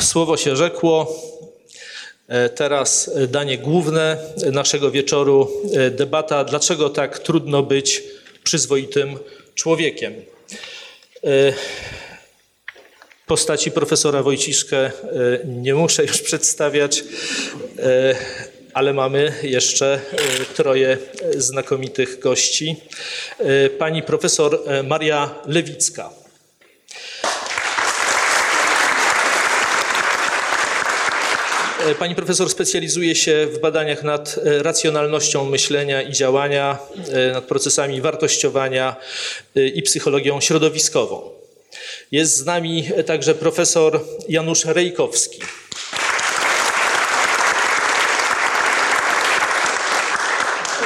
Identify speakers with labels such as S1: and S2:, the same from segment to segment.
S1: Słowo się rzekło. E, Teraz danie główne naszego wieczoru, e, debata, dlaczego tak trudno być przyzwoitym człowiekiem. E, Postaci profesora Wojciszkę nie muszę już przedstawiać, ale mamy jeszcze troje znakomitych gości. Pani profesor Maria Lewicka. Pani profesor specjalizuje się w badaniach nad e, racjonalnością myślenia i działania, e, nad procesami wartościowania e, i psychologią środowiskową. Jest z nami także profesor Janusz Rejkowski.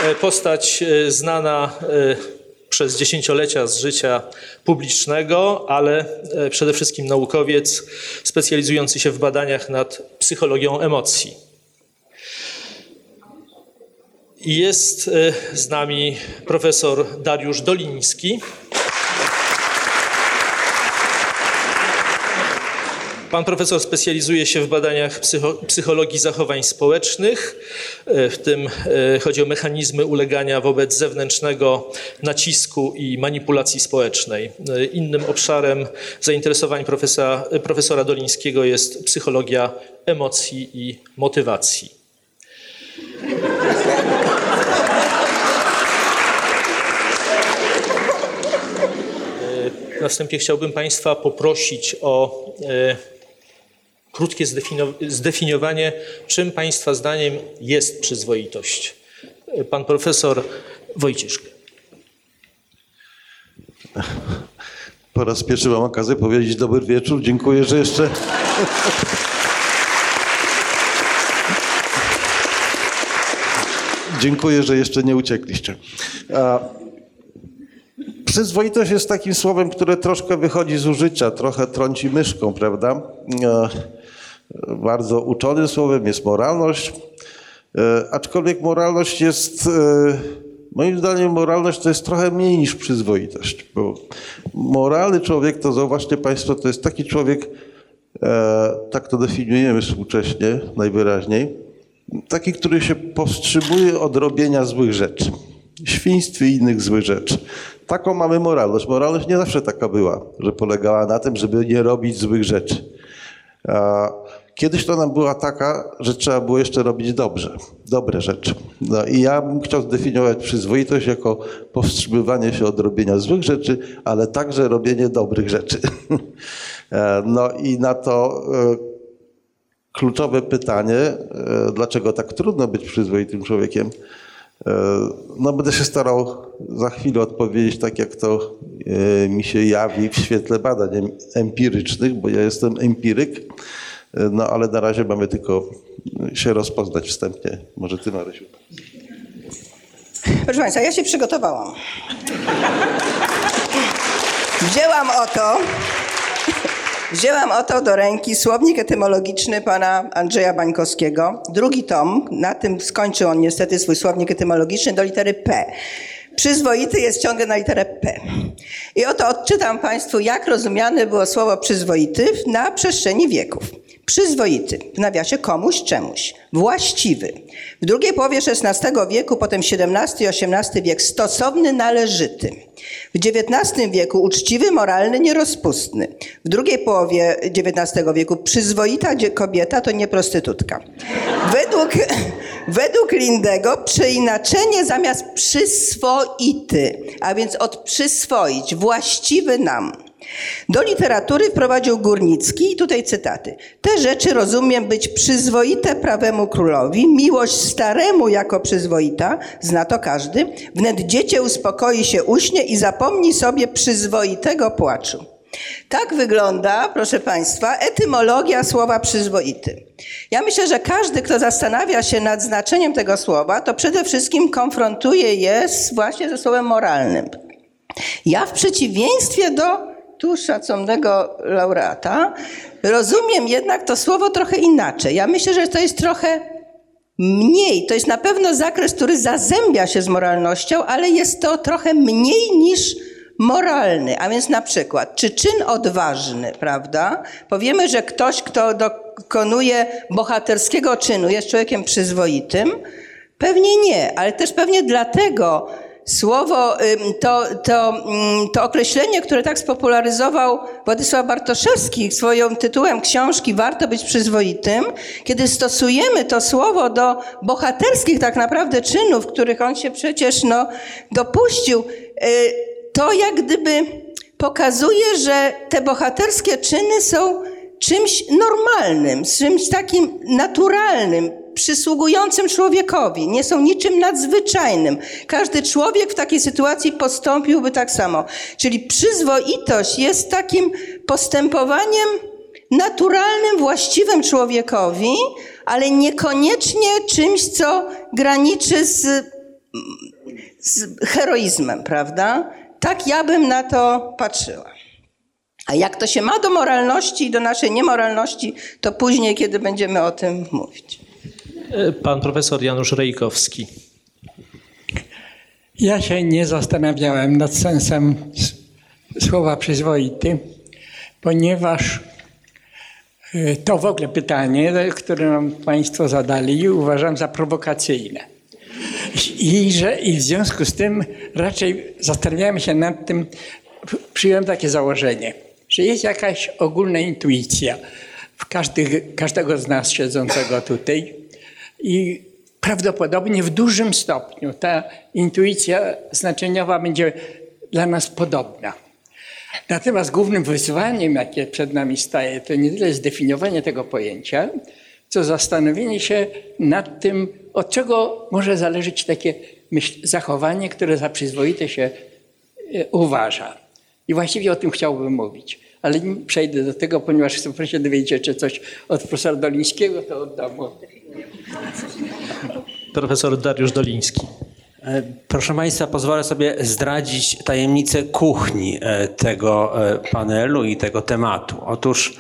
S1: E, Postać e, znana e, przez dziesięciolecia z życia publicznego, ale e, przede wszystkim naukowiec specjalizujący się w badaniach nad psychologią emocji. Jest e, z nami profesor Dariusz Doliński. Pan profesor specjalizuje się w badaniach psycho, psychologii zachowań społecznych, e, w tym e, chodzi o mechanizmy ulegania wobec zewnętrznego nacisku i manipulacji społecznej. E, Innym obszarem zainteresowań profesora, profesora Dolińskiego jest psychologia emocji i motywacji. Następnie chciałbym Państwa poprosić o krótkie zdefinio- zdefiniowanie, czym Państwa zdaniem jest przyzwoitość. Pan profesor Wojcieszka.
S2: Po raz pierwszy mam okazję powiedzieć dobry wieczór. Dziękuję, że jeszcze. Dziękuję, że jeszcze nie uciekliście. Przyzwoitość jest takim słowem, które troszkę wychodzi z użycia, trochę trąci myszką, prawda? Bardzo uczonym słowem jest moralność, E, aczkolwiek moralność jest, e, moim zdaniem, moralność to jest trochę mniej niż przyzwoitość, bo moralny człowiek, to zauważcie Państwo, to jest taki człowiek, e, tak to definiujemy współcześnie najwyraźniej, taki, który się powstrzymuje od robienia złych rzeczy, świństw i innych złych rzeczy. Taką mamy moralność. Moralność nie zawsze taka była, że polegała na tym, żeby nie robić złych rzeczy. Kiedyś to nam była taka, że trzeba było jeszcze robić dobrze, dobre rzeczy. No i ja bym chciał zdefiniować przyzwoitość jako powstrzymywanie się od robienia złych rzeczy, ale także robienie dobrych rzeczy. E, No i na to e, kluczowe pytanie, e, dlaczego tak trudno być przyzwoitym człowiekiem, no będę się starał za chwilę odpowiedzieć tak, jak to mi się jawi w świetle badań em- empirycznych, bo ja jestem empiryk, no ale na razie mamy tylko się rozpoznać wstępnie. Może ty, Marysiu.
S3: Proszę Państwa, ja się przygotowałam. Wzięłam oto, wzięłam oto do ręki słownik etymologiczny pana Andrzeja Bańkowskiego. Drugi tom, na tym skończył on niestety swój słownik etymologiczny do litery P. Przyzwoity jest ciągle na literę P. I oto odczytam Państwu, jak rozumiane było słowo przyzwoity na przestrzeni wieków. Przyzwoity, w nawiasie komuś, czemuś. Właściwy. W drugiej połowie XVI wieku, potem XVII i XVIII wiek stosowny, należyty. W XIX wieku uczciwy, moralny, nierozpustny. W drugiej połowie XIX wieku przyzwoita kobieta to nie prostytutka. Według, według Lindego przeinaczenie zamiast przyswoity, a więc od przyswoić, właściwy nam. Do literatury wprowadził Górnicki i tutaj cytaty. Te rzeczy rozumiem być przyzwoite prawemu królowi, miłość staremu jako przyzwoita, zna to każdy, wnet dziecię uspokoi się uśnie i zapomni sobie przyzwoitego płaczu. Tak wygląda, proszę Państwa, etymologia słowa przyzwoity. Ja myślę, że każdy, kto zastanawia się nad znaczeniem tego słowa, to przede wszystkim konfrontuje je z, właśnie ze słowem moralnym. Ja w przeciwieństwie do tu szacownego laureata rozumiem jednak to słowo trochę inaczej. Ja myślę, że to jest trochę mniej. To jest na pewno zakres, który zazębia się z moralnością, ale jest to trochę mniej niż moralny, a więc na przykład, czy czyn odważny, prawda? Powiemy, że ktoś, kto dokonuje bohaterskiego czynu, jest człowiekiem przyzwoitym? Pewnie nie, ale też pewnie dlatego słowo, to, to, to określenie, które tak spopularyzował Władysław Bartoszewski swoim tytułem książki Warto być przyzwoitym, kiedy stosujemy to słowo do bohaterskich tak naprawdę czynów, których on się przecież no, dopuścił, y, to jak gdyby pokazuje, że te bohaterskie czyny są czymś normalnym, czymś takim naturalnym, przysługującym człowiekowi, nie są niczym nadzwyczajnym. Każdy człowiek w takiej sytuacji postąpiłby tak samo. Czyli przyzwoitość jest takim postępowaniem naturalnym, właściwym człowiekowi, ale niekoniecznie czymś, co graniczy z, z heroizmem, prawda? Tak ja bym na to patrzyła. A jak to się ma do moralności i do naszej niemoralności, to później, kiedy będziemy o tym mówić.
S1: E, Pan profesor Janusz Rejkowski.
S4: Ja się nie zastanawiałem nad sensem słowa przyzwoity, ponieważ y, to w ogóle pytanie, które nam Państwo zadali, uważam za prowokacyjne. I, że, I w związku z tym raczej zastanawiałem się nad tym, przyjąłem takie założenie, że jest jakaś ogólna intuicja w każdych, każdego z nas siedzącego tutaj i prawdopodobnie w dużym stopniu ta intuicja znaczeniowa będzie dla nas podobna. Natomiast głównym wyzwaniem, jakie przed nami staje, to nie tyle zdefiniowanie tego pojęcia, co zastanowienie się nad tym, od czego może zależeć takie zachowanie, które za przyzwoite się e, uważa. I właściwie o tym chciałbym mówić. Ale przejdę do tego, ponieważ chcę się dowiedzieć czy coś od profesora Dolińskiego, to oddam mu.
S1: Profesor Dariusz Doliński.
S5: E, Proszę Państwa, pozwolę sobie zdradzić tajemnicę kuchni e, tego e, panelu i tego tematu. Otóż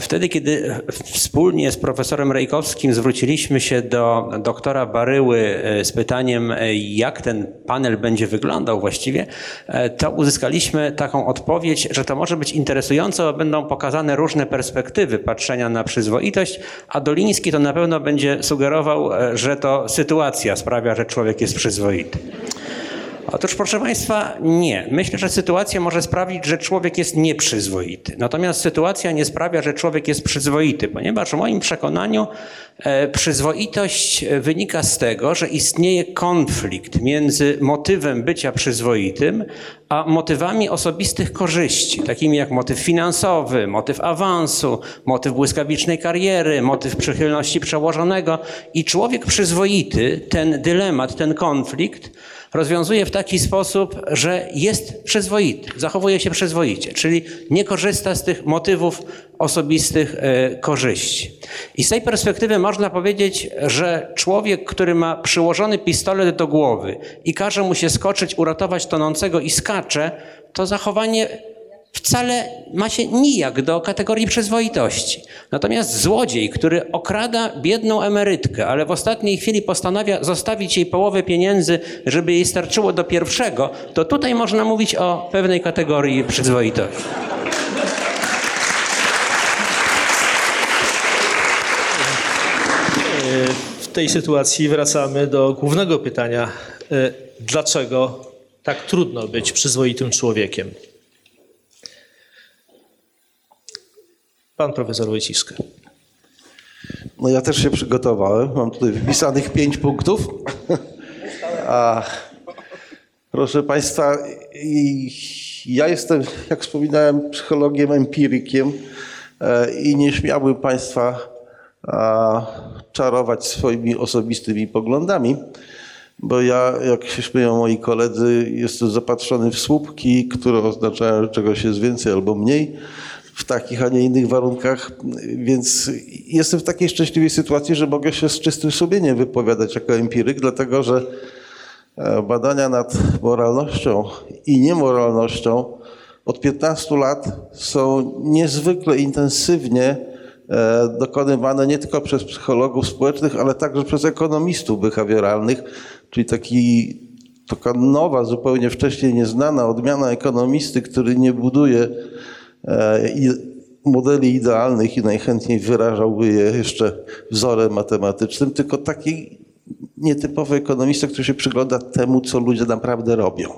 S5: wtedy, kiedy wspólnie z profesorem Rejkowskim zwróciliśmy się do doktora Baryły e, z pytaniem, e, jak ten panel będzie wyglądał właściwie, e, to uzyskaliśmy taką odpowiedź, że to może być interesujące, bo będą pokazane różne perspektywy patrzenia na przyzwoitość, a Doliński to na pewno będzie sugerował, e, że to sytuacja sprawia, że człowiek jest przyzwoity. Otóż, proszę Państwa, nie. Myślę, że sytuacja może sprawić, że człowiek jest nieprzyzwoity. Natomiast sytuacja nie sprawia, że człowiek jest przyzwoity, ponieważ w moim przekonaniu e, przyzwoitość wynika z tego, że istnieje konflikt między motywem bycia przyzwoitym, a motywami osobistych korzyści, takimi jak motyw finansowy, motyw awansu, motyw błyskawicznej kariery, motyw przychylności przełożonego. I człowiek przyzwoity ten dylemat, ten konflikt rozwiązuje w taki sposób, że jest przyzwoity, zachowuje się przyzwoicie, czyli nie korzysta z tych motywów osobistych e, korzyści. I z tej perspektywy można powiedzieć, że człowiek, który ma przyłożony pistolet do głowy i każe mu się skoczyć, uratować tonącego i skacze, to zachowanie wcale ma się nijak do kategorii przyzwoitości. Natomiast złodziej, który okrada biedną emerytkę, ale w ostatniej chwili postanawia zostawić jej połowę pieniędzy, żeby jej starczyło do pierwszego, to tutaj można mówić o pewnej kategorii przyzwoitości.
S1: W tej sytuacji wracamy do głównego pytania. E, Dlaczego tak trudno być przyzwoitym człowiekiem? Pan profesor Wojciszka.
S2: No ja też się przygotowałem. Mam tutaj wypisanych pięć punktów. A, proszę Państwa, ja jestem, jak wspominałem, psychologiem empirykiem e, i nie śmiałbym Państwa czarować swoimi osobistymi poglądami, bo ja, jak się śmieją moi koledzy, jestem zapatrzony w słupki, które oznaczają, że czegoś jest więcej albo mniej w takich, a nie innych warunkach, więc jestem w takiej szczęśliwej sytuacji, że mogę się z czystym sumieniem wypowiadać jako empiryk, dlatego że e, badania nad moralnością i niemoralnością od 15 lat są niezwykle intensywnie e, dokonywane nie tylko przez psychologów społecznych, ale także przez ekonomistów behawioralnych, czyli taki taka nowa, zupełnie wcześniej nieznana odmiana ekonomisty, który nie buduje modeli idealnych i najchętniej wyrażałby je jeszcze wzorem matematycznym, tylko taki nietypowy ekonomista, który się przygląda temu, co ludzie naprawdę robią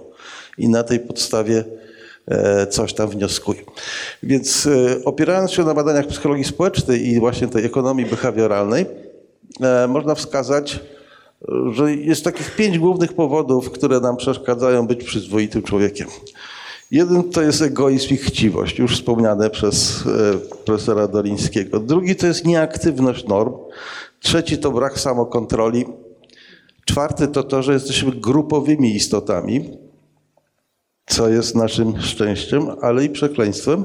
S2: i na tej podstawie e, coś tam wnioskuje. Więc e, opierając się na badaniach psychologii społecznej i właśnie tej ekonomii behawioralnej, e, można wskazać, że jest takich pięć głównych powodów, które nam przeszkadzają być przyzwoitym człowiekiem. Jeden to jest egoizm i chciwość, już wspomniane przez e, profesora Dolińskiego. Drugi to jest nieaktywność norm. Trzeci to brak samokontroli. Czwarty to to, że jesteśmy grupowymi istotami, co jest naszym szczęściem, ale i przekleństwem.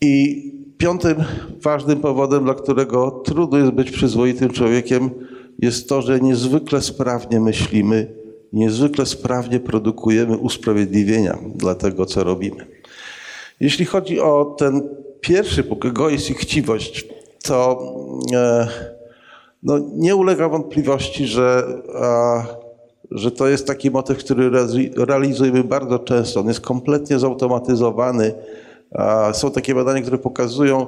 S2: I piątym ważnym powodem, dla którego trudno jest być przyzwoitym człowiekiem, jest to, że niezwykle sprawnie myślimy, niezwykle sprawnie produkujemy usprawiedliwienia dla tego, co robimy. Jeśli chodzi o ten pierwszy punkt, egoizm i chciwość, to e, no, nie ulega wątpliwości, że, że to jest taki motyw, który reali- realizujemy bardzo często. On jest kompletnie zautomatyzowany. Są takie badania, które pokazują,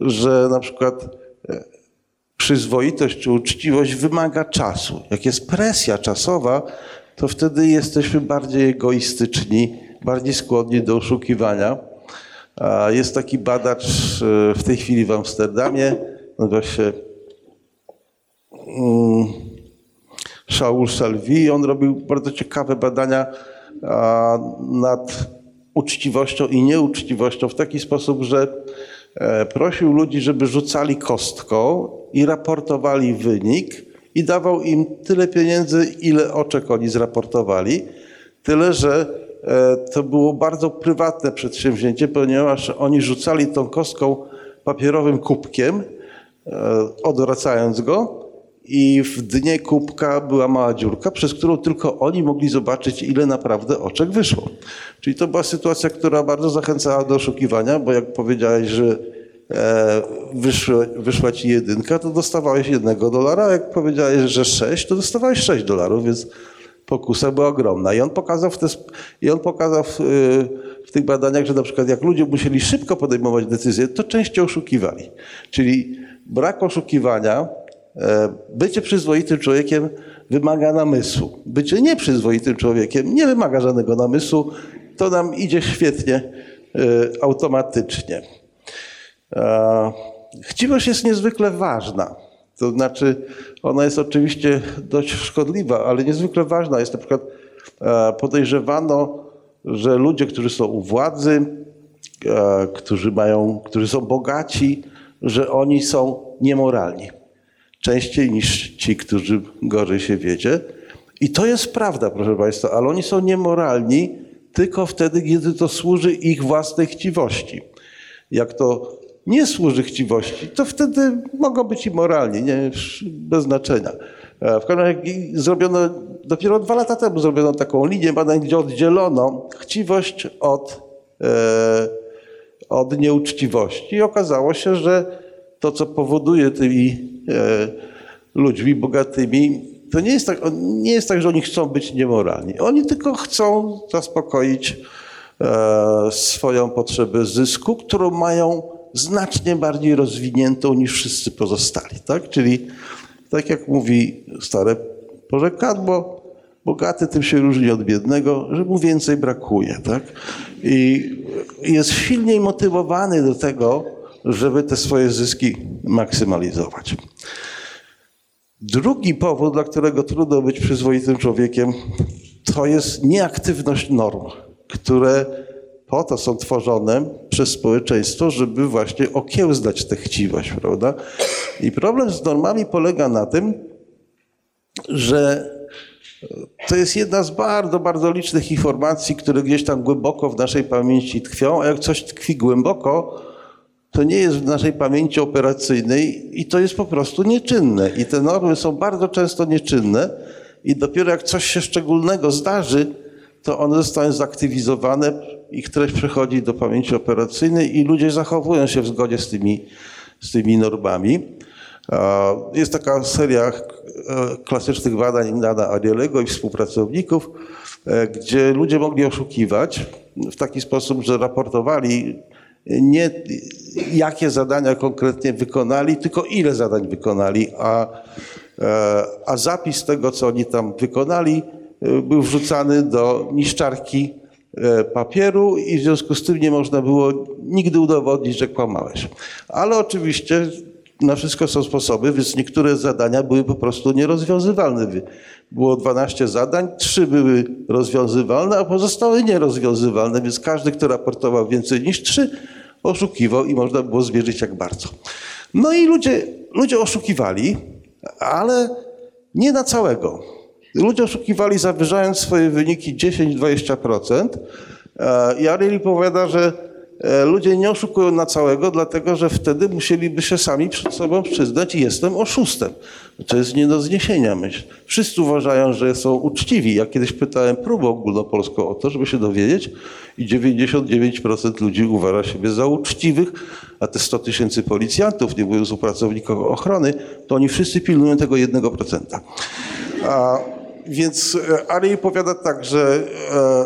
S2: że na przykład e, przyzwoitość czy uczciwość wymaga czasu. Jak jest presja czasowa, to wtedy jesteśmy bardziej egoistyczni, bardziej skłonni do oszukiwania. Jest taki badacz e, w tej chwili w Amsterdamie, nazywa się mm, Shaul Salvi. On robił bardzo ciekawe badania nad uczciwością i nieuczciwością w taki sposób, że e, prosił ludzi, żeby rzucali kostką i raportowali wynik i dawał im tyle pieniędzy, ile oczek oni zraportowali. Tyle, że e, to było bardzo prywatne przedsięwzięcie, ponieważ oni rzucali tą kostką papierowym kubkiem, e, odwracając go i w dnie kubka była mała dziurka, przez którą tylko oni mogli zobaczyć, ile naprawdę oczek wyszło. Czyli to była sytuacja, która bardzo zachęcała do oszukiwania, bo jak powiedziałeś, że e, wyszła, wyszła ci jedynka, to dostawałeś jednego dolara, jak powiedziałeś, że sześć, to dostawałeś sześć dolarów, więc pokusa była ogromna. I on pokazał w, te, i on pokazał w, y, w tych badaniach, że na przykład jak ludzie musieli szybko podejmować decyzje, to częściej oszukiwali. Czyli brak oszukiwania, e, bycie przyzwoitym człowiekiem wymaga namysłu. Bycie nieprzyzwoitym człowiekiem nie wymaga żadnego namysłu. To nam idzie świetnie, y, automatycznie. E, Chciwość jest niezwykle ważna. To znaczy, ona jest oczywiście dość szkodliwa, ale niezwykle ważna. Jest na przykład e, podejrzewano, że ludzie, którzy są u władzy, e, którzy, mają, którzy są bogaci, że oni są niemoralni. Częściej niż ci, którzy gorzej się wiedzie. I to jest prawda, proszę Państwa, ale oni są niemoralni tylko wtedy, kiedy to służy ich własnej chciwości. Jak to nie służy chciwości, to wtedy mogą być i moralni, nie, bez znaczenia. E, W każdym razie zrobiono, dopiero dwa lata temu zrobiono taką linię badań, gdzie oddzielono chciwość od, e, od nieuczciwości i okazało się, że to, co powoduje tymi e, ludźmi bogatymi, to nie jest, tak, nie jest tak, że oni chcą być niemoralni. Oni tylko chcą zaspokoić swoją potrzebę zysku, którą mają znacznie bardziej rozwiniętą niż wszyscy pozostali. Tak? Czyli tak jak mówi stare porzekadło, bogaty tym się różni od biednego, że mu więcej brakuje. Tak? I jest silniej motywowany do tego, żeby te swoje zyski maksymalizować. Drugi powód, dla którego trudno być przyzwoitym człowiekiem, to jest nieaktywność norm, które po to są tworzone przez społeczeństwo, żeby właśnie okiełznać tę chciwość, prawda? I problem z normami polega na tym, że to jest jedna z bardzo, bardzo licznych informacji, które gdzieś tam głęboko w naszej pamięci tkwią, a jak coś tkwi głęboko, to nie jest w naszej pamięci operacyjnej i to jest po prostu nieczynne. I te normy są bardzo często nieczynne i dopiero jak coś się szczególnego zdarzy, to one zostają zaktywizowane, ich treść przechodzi do pamięci operacyjnej i ludzie zachowują się w zgodzie z tymi, z tymi normami. Jest taka seria e, klasycznych badań Nana Arielego i współpracowników, e, gdzie ludzie mogli oszukiwać w taki sposób, że raportowali nie jakie zadania konkretnie wykonali, tylko ile zadań wykonali, a, e, a zapis tego, co oni tam wykonali, był wrzucany do niszczarki papieru i w związku z tym nie można było nigdy udowodnić, że kłamałeś. Ale oczywiście na wszystko są sposoby, więc niektóre zadania były po prostu nierozwiązywalne. Było 12 zadań, 3 były rozwiązywalne, a pozostałe nierozwiązywalne, więc każdy, kto raportował więcej niż 3, oszukiwał i można było zmierzyć jak bardzo. No i ludzie, ludzie oszukiwali, ale nie na całego. Ludzie oszukiwali zawyżając swoje wyniki 10-20%. E, I powiada, że e, ludzie nie oszukują na całego, dlatego że wtedy musieliby się sami przed sobą przyznać, jestem oszustem. To jest nie do zniesienia myśl. Wszyscy uważają, że są uczciwi. Ja kiedyś pytałem próbę ogólnopolską o to, żeby się dowiedzieć i 99% ludzi uważa siebie za uczciwych, a te 100 tysięcy policjantów, nie mówiąc o pracownikach ochrony, to oni wszyscy pilnują tego 1%. A, więc e, Ariel powiada tak, że e,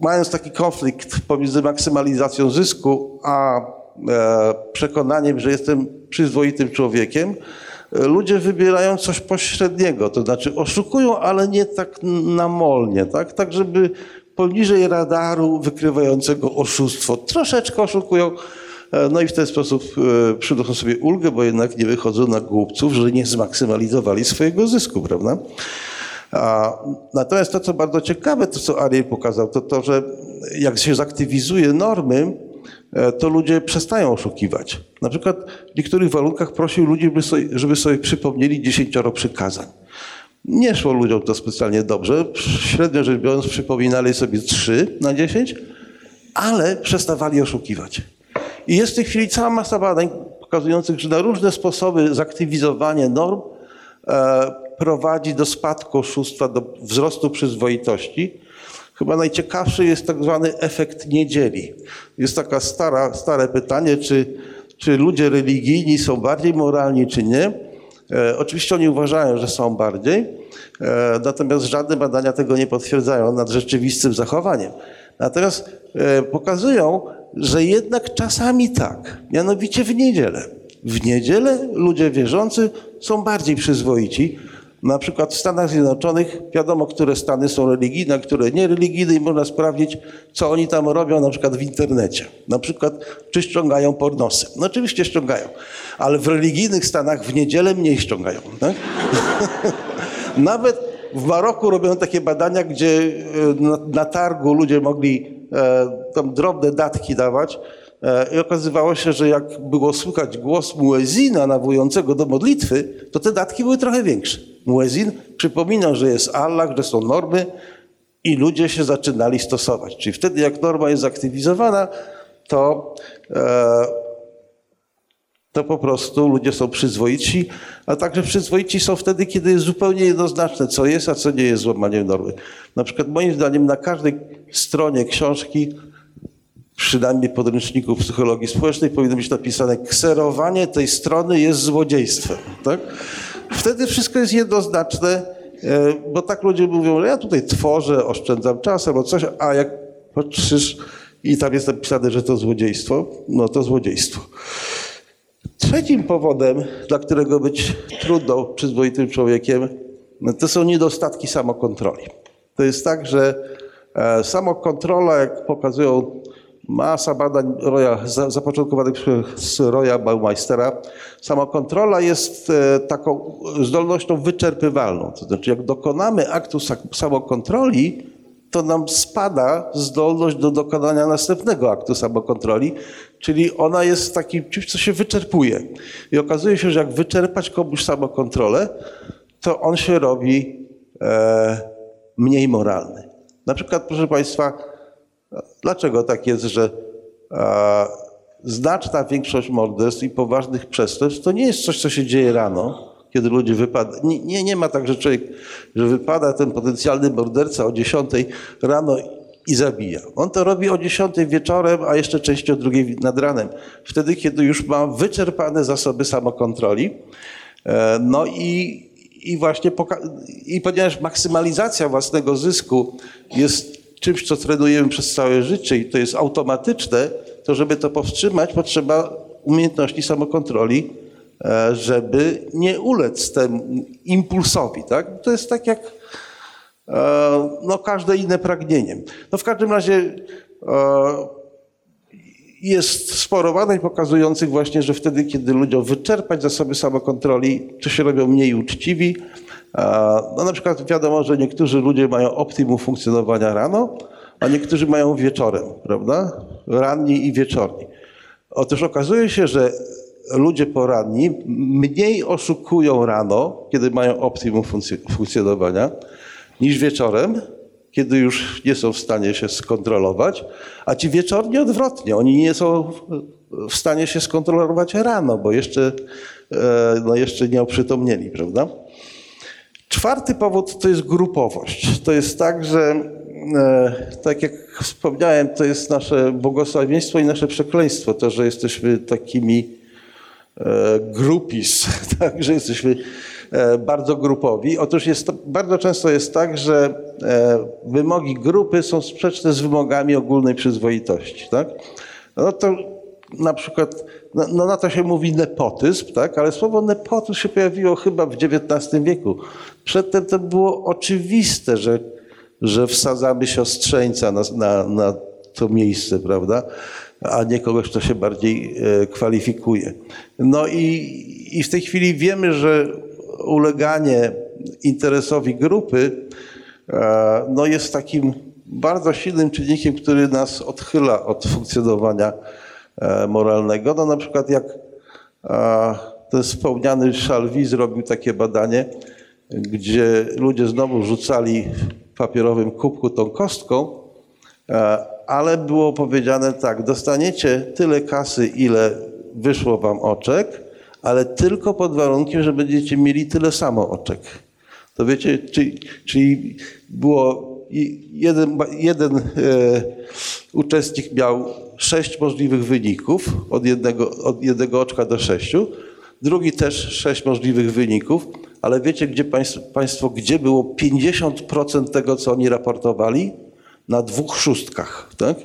S2: mając taki konflikt pomiędzy maksymalizacją zysku a e, przekonaniem, że jestem przyzwoitym człowiekiem, e, ludzie wybierają coś pośredniego, to znaczy oszukują, ale nie tak namolnie, tak, tak żeby poniżej radaru wykrywającego oszustwo. Troszeczkę oszukują, no i w ten sposób e, przynoszą sobie ulgę, bo jednak nie wychodzą na głupców, że nie zmaksymalizowali swojego zysku, prawda? A, natomiast to, co bardzo ciekawe, to co Ariel pokazał, to to, że jak się zaktywizuje normy, e, to ludzie przestają oszukiwać. Na przykład w niektórych warunkach prosił ludzi, sobie, żeby sobie przypomnieli dziesięcioro przykazań. Nie szło ludziom to specjalnie dobrze. Średnio rzecz biorąc przypominali sobie trzy na dziesięć, ale przestawali oszukiwać. I jest w tej chwili cała masa badań pokazujących, że na różne sposoby zaktywizowanie norm e, prowadzi do spadku oszustwa, do wzrostu przyzwoitości. Chyba najciekawszy jest tak zwany efekt niedzieli. Jest taka stara, stare pytanie, czy, czy ludzie religijni są bardziej moralni, czy nie. E, oczywiście oni uważają, że są bardziej, e, natomiast żadne badania tego nie potwierdzają nad rzeczywistym zachowaniem. Natomiast e, pokazują, że jednak czasami tak, mianowicie w niedzielę. W niedzielę ludzie wierzący są bardziej przyzwoici. Na przykład w Stanach Zjednoczonych wiadomo, które stany są religijne, które niereligijne i można sprawdzić, co oni tam robią na przykład w internecie. Na przykład, czy ściągają pornosy. No oczywiście ściągają, ale w religijnych stanach w niedzielę mniej ściągają. Tak? Nawet w Maroku robią takie badania, gdzie e, na, na targu ludzie mogli tam drobne datki dawać e, i okazywało się, że jak było słychać głos muezina nawołującego do modlitwy, to te datki były trochę większe. Muezin przypominał, że jest Allah, że są normy i ludzie się zaczynali stosować. Czyli wtedy, jak norma jest zaktywizowana, to, e, to po prostu ludzie są przyzwoici, a także przyzwoici są wtedy, kiedy jest zupełnie jednoznaczne, co jest, a co nie jest złamaniem normy. Na przykład moim zdaniem na każdej stronie książki przynajmniej podręczniku psychologii społecznej powinno być napisane kserowanie tej strony jest złodziejstwem. Tak? Wtedy wszystko jest jednoznaczne, e, bo tak ludzie mówią, ja tutaj tworzę, oszczędzam czas albo coś, a jak patrzysz i tam jest napisane, że to złodziejstwo, no to złodziejstwo. Trzecim powodem, dla którego być trudno przyzwoitym człowiekiem, no to są niedostatki samokontroli. To jest tak, że samokontrola, jak pokazują masa badań Roya, zapoczątkowanych przez Roya Baumeistera, samokontrola jest e, taką zdolnością wyczerpywalną. To znaczy, jak dokonamy aktu samokontroli, to nam spada zdolność do dokonania następnego aktu samokontroli, czyli ona jest takim czymś, co się wyczerpuje. I okazuje się, że jak wyczerpać komuś samokontrolę, to on się robi e, mniej moralny. Na przykład, proszę Państwa, dlaczego tak jest, że znaczna większość morderstw i poważnych przestępstw to nie jest coś, co się dzieje rano, kiedy ludzie wypadają. Nie, nie, ma tak, że człowiek, że wypada ten potencjalny morderca o 10 rano i zabija. On to robi o 10 wieczorem, a jeszcze częściej o drugiej nad ranem. Wtedy, kiedy już ma wyczerpane zasoby samokontroli. E, No i, i właśnie, i ponieważ maksymalizacja własnego zysku jest czymś, co trenujemy przez całe życie i to jest automatyczne, to żeby to powstrzymać, potrzeba umiejętności samokontroli, e, żeby nie ulec temu impulsowi. Tak? To jest tak jak e, no, każde inne pragnienie. No w każdym razie e, jest sporo badań pokazujących właśnie, że wtedy, kiedy ludziom wyczerpać zasoby samokontroli, to się robią mniej uczciwi. No na przykład wiadomo, że niektórzy ludzie mają optimum funkcjonowania rano, a niektórzy mają wieczorem, prawda? Ranni i wieczorni. Otóż okazuje się, że ludzie poranni mniej oszukują rano, kiedy mają optimum funkcj- funkcjonowania, niż wieczorem, kiedy już nie są w stanie się skontrolować, a ci wieczorni odwrotnie. Oni nie są w stanie się skontrolować rano, bo jeszcze, e, no jeszcze nie oprzytomnieli, prawda? Czwarty powód to jest grupowość. To jest tak, że e, tak jak wspomniałem, to jest nasze błogosławieństwo i nasze przekleństwo, to, że jesteśmy takimi e, grupis, tak, że jesteśmy bardzo grupowi. Otóż jest bardzo często jest tak, że e, wymogi grupy są sprzeczne z wymogami ogólnej przyzwoitości. Tak? No to na przykład, no, no na to się mówi nepotyzm, tak? ale słowo nepotyzm się pojawiło chyba w XIX wieku. Przedtem to było oczywiste, że, że wsadzamy siostrzeńca na, na, na to miejsce, prawda? a nie kogoś, kto się bardziej e, kwalifikuje. No i, i w tej chwili wiemy, że uleganie interesowi grupy e, no jest takim bardzo silnym czynnikiem, który nas odchyla od funkcjonowania e, moralnego. No na przykład jak e, ten wspomniany Szalwi zrobił takie badanie, gdzie ludzie znowu rzucali w papierowym kubku tą kostką, ale było powiedziane tak, dostaniecie tyle kasy, ile wyszło wam oczek, ale tylko pod warunkiem, że będziecie mieli tyle samo oczek. To wiecie, czyli, czyli było jeden, jeden e, uczestnik miał sześć możliwych wyników, od jednego, od jednego oczka do sześciu, drugi też sześć możliwych wyników, ale wiecie, gdzie państwo, państwo gdzie było 50% tego, co oni raportowali? na dwóch szóstkach. Tak?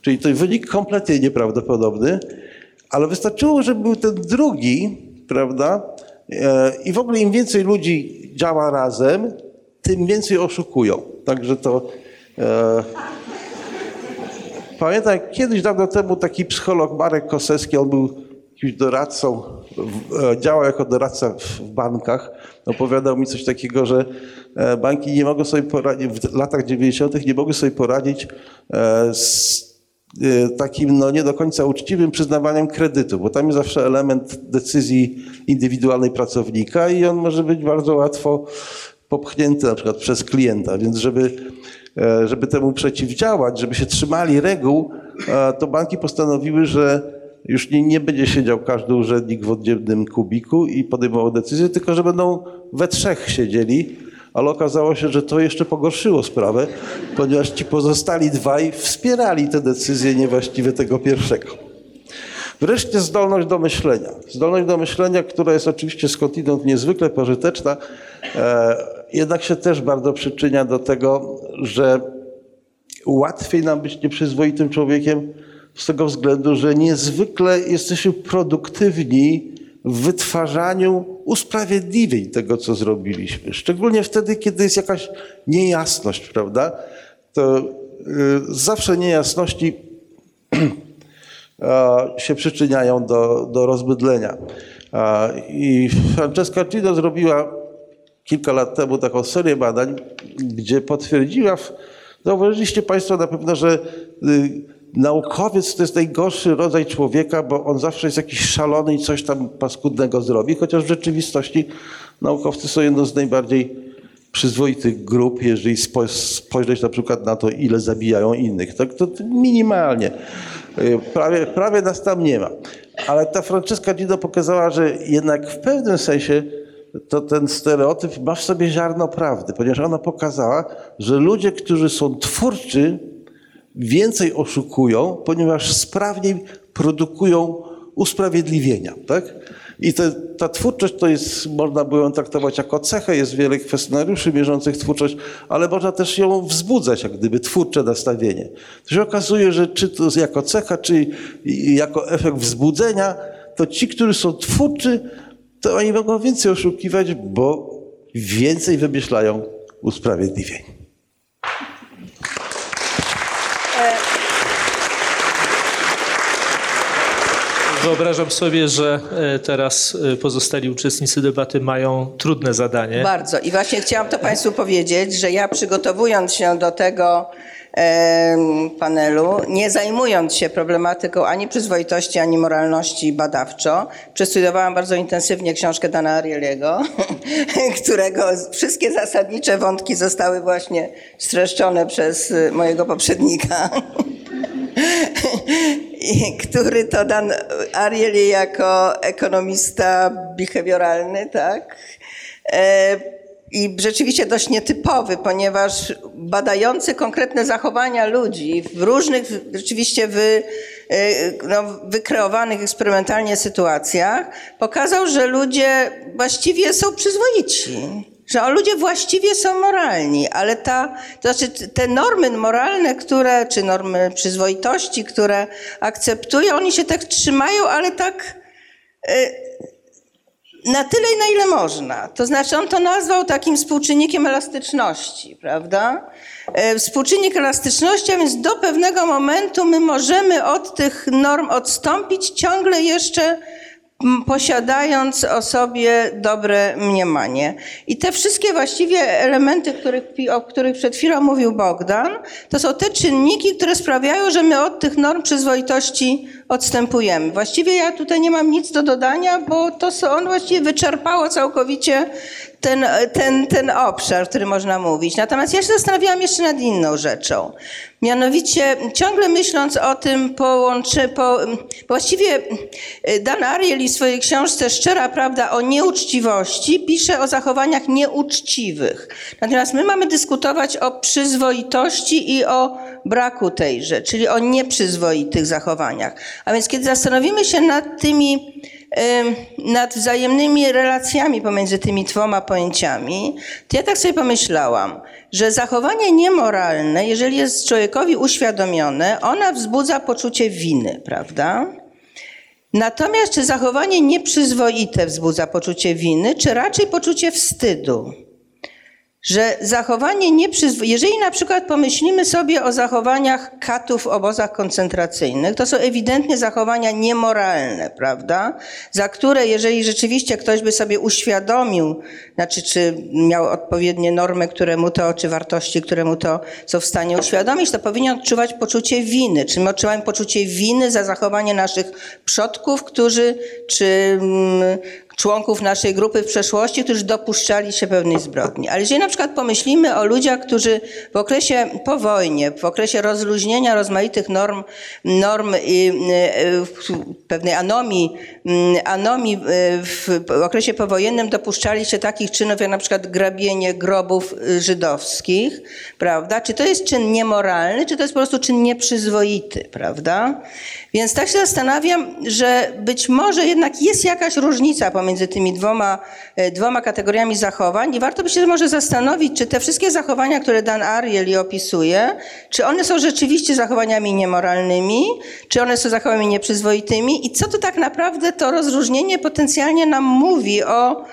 S2: Czyli to wynik kompletnie nieprawdopodobny, ale wystarczyło, żeby był ten drugi, prawda? E, I w ogóle im więcej ludzi działa razem, tym więcej oszukują. Także to. E, Pamiętam, jak kiedyś dawno temu taki psycholog Marek Kosewski, on był jakimś doradcą, e, działał jako doradca w bankach. Opowiadał mi coś takiego, że e, banki nie mogą sobie poradzić, w latach 90. nie mogły sobie poradzić z takim no, nie do końca uczciwym przyznawaniem kredytu, bo tam jest zawsze element decyzji indywidualnej pracownika i on może być bardzo łatwo popchnięty na przykład przez klienta, więc żeby, e, żeby temu przeciwdziałać, żeby się trzymali reguł, to banki postanowiły, że już nie, nie będzie siedział każdy urzędnik w oddzielnym kubiku i podejmował decyzje, tylko że będą we trzech siedzieli, ale okazało się, że to jeszcze pogorszyło sprawę, ponieważ ci pozostali dwaj wspierali te decyzje niewłaściwe tego pierwszego. Wreszcie zdolność do myślenia. Zdolność do myślenia, która jest oczywiście skądinąd niezwykle pożyteczna, e, jednak się też bardzo przyczynia do tego, że łatwiej nam być nieprzyzwoitym człowiekiem z tego względu, że niezwykle jesteśmy produktywni w wytwarzaniu usprawiedliwień tego, co zrobiliśmy. Szczególnie wtedy, kiedy jest jakaś niejasność, prawda? To y, zawsze niejasności się przyczyniają do, do rozbydlenia. I Francesca Gino zrobiła kilka lat temu taką serię badań, gdzie potwierdziła, zauważyliście Państwo na pewno, że y, naukowiec to jest najgorszy rodzaj człowieka, bo on zawsze jest jakiś szalony i coś tam paskudnego zrobi, chociaż w rzeczywistości naukowcy są jedną z najbardziej przyzwoitych grup, jeżeli spo- spojrzeć na przykład na to, ile zabijają innych. To to minimalnie. Y, Prawie, prawie nas tam nie ma. Ale ta Francesca Gino pokazała, że jednak w pewnym sensie to ten stereotyp ma w sobie ziarno prawdy, ponieważ ona pokazała, że ludzie, którzy są twórczy, więcej oszukują, ponieważ sprawniej produkują usprawiedliwienia. Tak? I te, ta twórczość to jest, można by ją traktować jako cechę, jest wiele kwestionariuszy mierzących twórczość, ale można też ją wzbudzać, jak gdyby twórcze nastawienie. To się okazuje, że czy to jako cecha, czy jako efekt wzbudzenia, to ci, którzy są twórczy, to oni mogą więcej oszukiwać, bo więcej wymyślają usprawiedliwień.
S1: Wyobrażam sobie, że e, teraz e, pozostali uczestnicy debaty mają trudne zadanie.
S3: Bardzo. I właśnie chciałam to Państwu powiedzieć, że ja przygotowując się do tego em, panelu, nie zajmując się problematyką ani przyzwoitości, ani moralności badawczo, przestudiowałam bardzo intensywnie książkę Dana Ariely'ego, którego wszystkie zasadnicze wątki zostały właśnie streszczone przez mojego poprzednika. Który to Dan Ariely jako ekonomista behawioralny, tak? E, I rzeczywiście dość nietypowy, ponieważ badający konkretne zachowania ludzi w różnych, rzeczywiście wy, e, no, wykreowanych eksperymentalnie sytuacjach, pokazał, że ludzie właściwie są przyzwoici że ludzie właściwie są moralni, ale ta, to znaczy te normy moralne, które, czy normy przyzwoitości, które akceptują, oni się tak trzymają, ale tak y, na tyle, na ile można. To znaczy on to nazwał takim współczynnikiem elastyczności, prawda? Y, współczynnik elastyczności, a więc do pewnego momentu my możemy od tych norm odstąpić ciągle jeszcze posiadając o sobie dobre mniemanie. I te wszystkie właściwie elementy, których, o których przed chwilą mówił Bogdan, to są te czynniki, które sprawiają, że my od tych norm przyzwoitości odstępujemy. Właściwie ja tutaj nie mam nic do dodania, bo to co on właściwie wyczerpało całkowicie ten, ten, ten obszar, który można mówić. Natomiast ja się zastanawiałam jeszcze nad inną rzeczą. Mianowicie, ciągle myśląc o tym połączę, po, właściwie y, Dan Ariely w swojej książce Szczera Prawda o nieuczciwości pisze o zachowaniach nieuczciwych. Natomiast my mamy dyskutować o przyzwoitości i o braku tejże, czyli o nieprzyzwoitych zachowaniach. A więc kiedy zastanowimy się nad tymi nad wzajemnymi relacjami pomiędzy tymi dwoma pojęciami, to ja tak sobie pomyślałam, że zachowanie niemoralne, jeżeli jest człowiekowi uświadomione, ona wzbudza poczucie winy, prawda? Natomiast czy zachowanie nieprzyzwoite wzbudza poczucie winy, czy raczej poczucie wstydu? Że zachowanie nieprzyzwoite, jeżeli na przykład pomyślimy sobie o zachowaniach katów w obozach koncentracyjnych, to są ewidentnie zachowania niemoralne, prawda? Za które, jeżeli rzeczywiście ktoś by sobie uświadomił, znaczy czy miał odpowiednie normy, które mu to, czy wartości, które mu to są w stanie uświadomić, to powinien odczuwać poczucie winy. Czy my odczuwamy poczucie winy za zachowanie naszych przodków, którzy, czy mm, członków naszej grupy w przeszłości, którzy dopuszczali się pewnej zbrodni. Ale jeżeli na przykład pomyślimy o ludziach, którzy w okresie po wojnie, w okresie rozluźnienia rozmaitych norm, norm i pewnej anomii, anomii w okresie powojennym dopuszczali się takich czynów jak na przykład grabienie grobów żydowskich, prawda? Czy to jest czyn niemoralny, czy to jest po prostu czyn nieprzyzwoity, prawda? Więc tak się zastanawiam, że być może jednak jest jakaś różnica pomiędzy tymi dwoma, e, dwoma kategoriami zachowań i warto by się może zastanowić, czy te wszystkie zachowania, które Dan Ariely opisuje, czy one są rzeczywiście zachowaniami niemoralnymi, czy one są zachowaniami nieprzyzwoitymi i co to tak naprawdę to rozróżnienie potencjalnie nam mówi o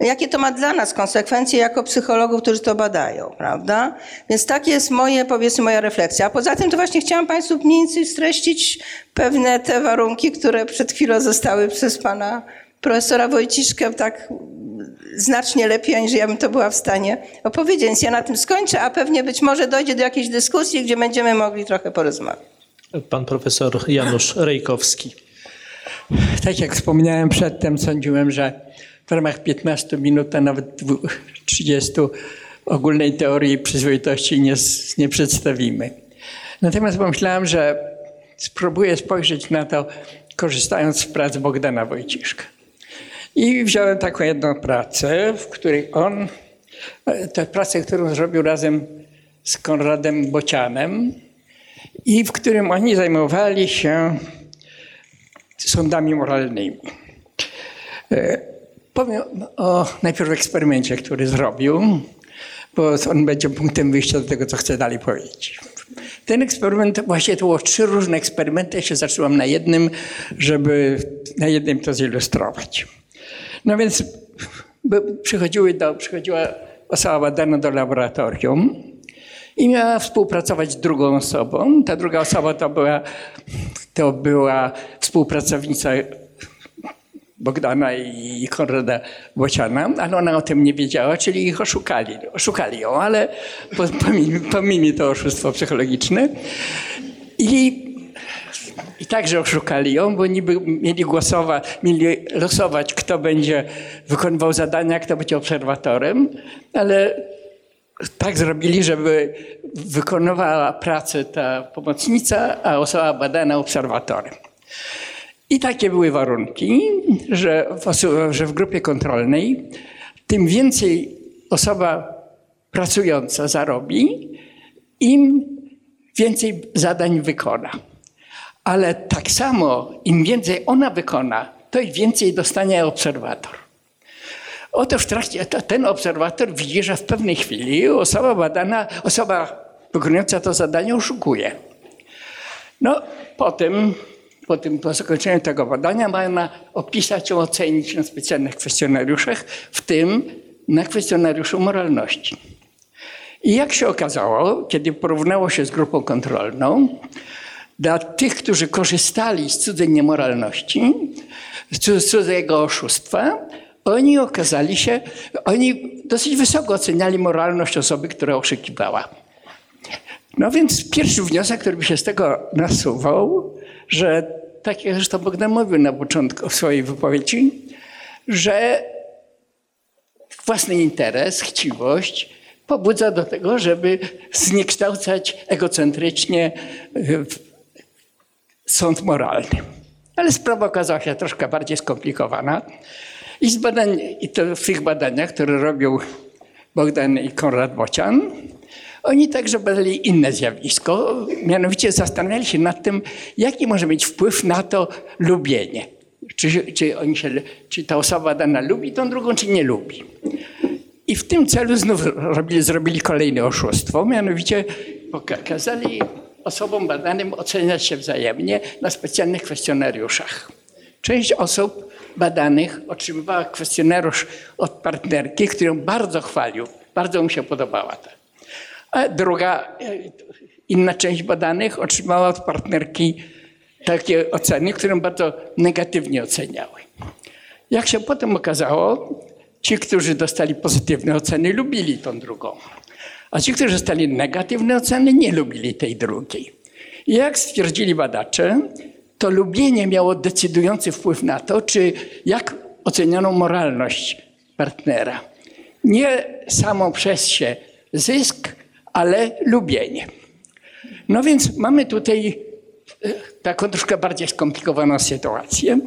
S3: jakie to ma dla nas konsekwencje jako psychologów, którzy to badają, prawda? Więc tak jest moje, powiedzmy, moja refleksja. A poza tym to właśnie chciałam Państwu mniej więcej streścić pewne te warunki, które przed chwilą zostały przez Pana profesora Wojciszkę tak znacznie lepiej, niż ja bym to była w stanie opowiedzieć. Więc ja na tym skończę, a pewnie być może dojdzie do jakiejś dyskusji, gdzie będziemy mogli trochę porozmawiać.
S1: Pan profesor Janusz Rejkowski.
S4: Tak jak wspomniałem przedtem, sądziłem, że w ramach 15 minut, a nawet 30 ogólnej teorii przyzwoitości nie, nie przedstawimy. Natomiast pomyślałem, że spróbuję spojrzeć na to, korzystając z prac Bogdana Wojciszka. I wziąłem taką jedną pracę, w której on, tę pracę, którą zrobił razem z Konradem Bocianem, i w którym oni zajmowali się sądami moralnymi. Powiem o najpierw eksperymencie, który zrobił, bo on będzie punktem wyjścia do tego, co chcę dalej powiedzieć. Ten eksperyment, właściwie to było trzy różne eksperymenty. Ja się zacząłem na jednym, żeby na jednym to zilustrować. No więc przychodziły do, przychodziła osoba badana do laboratorium i miała współpracować z drugą osobą. Ta druga osoba to była, to była współpracownica Bogdana i Konrada Bociana, ale ona o tym nie wiedziała, czyli ich oszukali. Oszukali ją, ale po- pomijmy, pomijmy to oszustwo psychologiczne. I, I także oszukali ją, bo niby mieli głosować, mieli losować, kto będzie wykonywał zadania, kto będzie obserwatorem, ale tak zrobili, żeby wykonywała pracę ta pomocnica, a osoba badana obserwatorem. I takie były warunki, że w, że w grupie kontrolnej tym więcej osoba pracująca zarobi, im więcej zadań wykona. Ale tak samo, im więcej ona wykona, to i więcej dostanie obserwator. Oto w trakcie, ten obserwator widzi, że w pewnej chwili osoba badana, osoba wykonująca to zadanie oszukuje. No, potem, po tym po zakończeniu tego badania ma ona opisać ją, ocenić na specjalnych kwestionariuszach, w tym na kwestionariuszu moralności. I jak się okazało, kiedy porównało się z grupą kontrolną, dla tych, którzy korzystali z cudzej niemoralności, z cudzego oszustwa, oni okazali się, oni dosyć wysoko oceniali moralność osoby, która oszukiwała. No więc pierwszy wniosek, który by się z tego nasuwał, że tak jak zresztą Bogdan mówił na początku swojej wypowiedzi, że własny interes, chciwość pobudza do tego, żeby zniekształcać egocentrycznie y, sąd moralny. Ale sprawa okazała się troszkę bardziej skomplikowana. I, z badań, i to w tych badaniach, które robił Bogdan i Konrad Bocian, oni także badali inne zjawisko, mianowicie zastanawiali się nad tym, jaki może mieć wpływ na to lubienie. Czy, czy, oni się, czy ta osoba dana lubi tą drugą, czy nie lubi. I w tym celu znów robili, zrobili kolejne oszustwo, mianowicie pokazali osobom badanym oceniać się wzajemnie na specjalnych kwestionariuszach. Część osób badanych otrzymywała kwestionariusz od partnerki, który ją bardzo chwalił, bardzo mu się podobała ta. A druga, e, inna część badanych otrzymała od partnerki takie oceny, które bardzo negatywnie oceniały. Jak się potem okazało, ci, którzy dostali pozytywne oceny, lubili tą drugą. A ci, którzy dostali negatywne oceny, nie lubili tej drugiej. I jak stwierdzili badacze, to lubienie miało decydujący wpływ na to, czy jak oceniono moralność partnera. Nie samo przez się zysk, ale lubienie. No więc mamy tutaj e, taką troszkę bardziej skomplikowaną sytuację,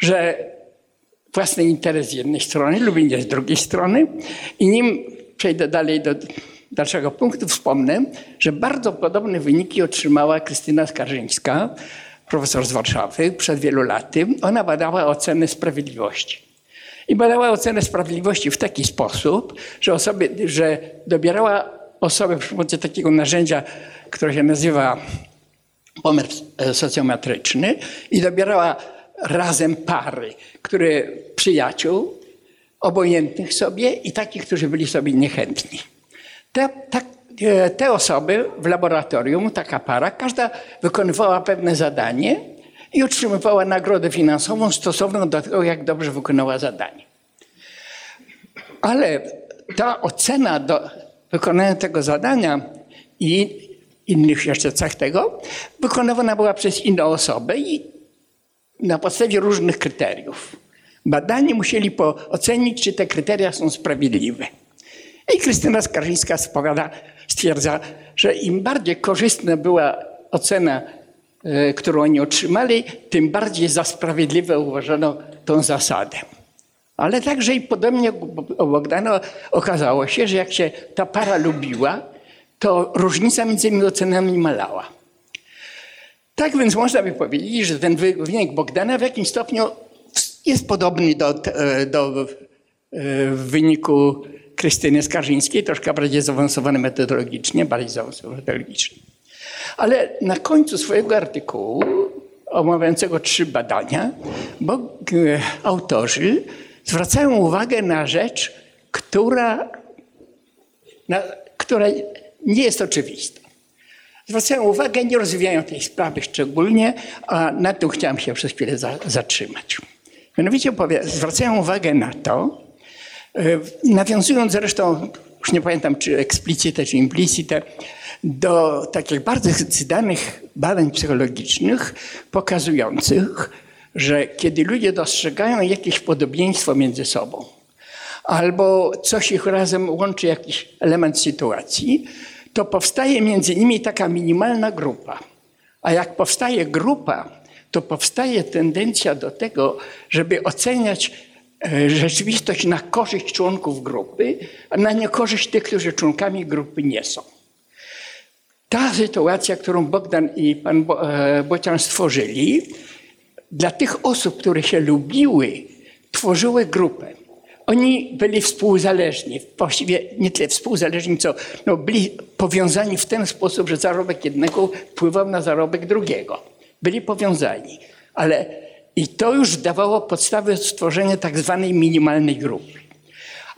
S4: że własny interes z jednej strony, lubienie z drugiej strony. I nim przejdę dalej do dalszego punktu, wspomnę, że bardzo podobne wyniki otrzymała Krystyna Skarżyńska, profesor z Warszawy, przed wielu laty. Ona badała ocenę sprawiedliwości. I badała ocenę sprawiedliwości w taki sposób, że, osoby, że dobierała osobę przy pomocy takiego narzędzia, które się nazywa pomiar e, socjometryczny i dobierała razem pary, które przyjaciół, obojętnych sobie i takich, którzy byli sobie niechętni. Te, tak, e, te osoby w laboratorium, taka para, każda wykonywała pewne zadanie i otrzymywała nagrodę finansową stosowną do tego, jak dobrze wykonała zadanie. Ale ta ocena do wykonania tego zadania i innych jeszcze cech tego, wykonywana była przez inną osobę i na podstawie różnych kryteriów. Badani musieli ocenić, czy te kryteria są sprawiedliwe. I Krystyna Skarżyńska spowiada, stwierdza, że im bardziej korzystna była ocena, e, którą oni otrzymali, tym bardziej za sprawiedliwe uważano tą zasadę. Ale także i podobnie u Bogdana okazało się, że jak się ta para lubiła, to różnica między tymi ocenami malała. Tak więc można by powiedzieć, że ten wy- wynik Bogdana w jakimś stopniu jest podobny do, do e, wyniku Krystyny Skarżyńskiej, troszkę bardziej zaawansowany metodologicznie, bardziej zaawansowany metodologicznie. Ale na końcu swojego artykułu, omawiającego trzy badania, bo e, autorzy zwracają uwagę na rzecz, która, na, która nie jest oczywista. Zwracają uwagę, nie rozwijają tej sprawy szczególnie, a na tym chciałem się przez chwilę za, zatrzymać. Mianowicie zwracają uwagę na to, e, nawiązując zresztą, już nie pamiętam czy eksplicite, czy implicite, do takich bardzo zdanych badań psychologicznych pokazujących, że kiedy ludzie dostrzegają jakieś podobieństwo między sobą, albo coś ich razem łączy, jakiś element sytuacji, to powstaje między nimi taka minimalna grupa. A jak powstaje grupa, to powstaje tendencja do tego, żeby oceniać e, rzeczywistość na korzyść członków grupy, a na niekorzyść tych, którzy członkami grupy nie są. Ta sytuacja, którą Bogdan i pan e, Bocian stworzyli, dla tych osób, które się lubiły, tworzyły grupę. Oni byli współzależni, właściwie nie tyle współzależni, co no, byli powiązani w ten sposób, że zarobek jednego wpływał na zarobek drugiego. Byli powiązani, ale i to już dawało podstawę stworzenia tak zwanej minimalnej grupy.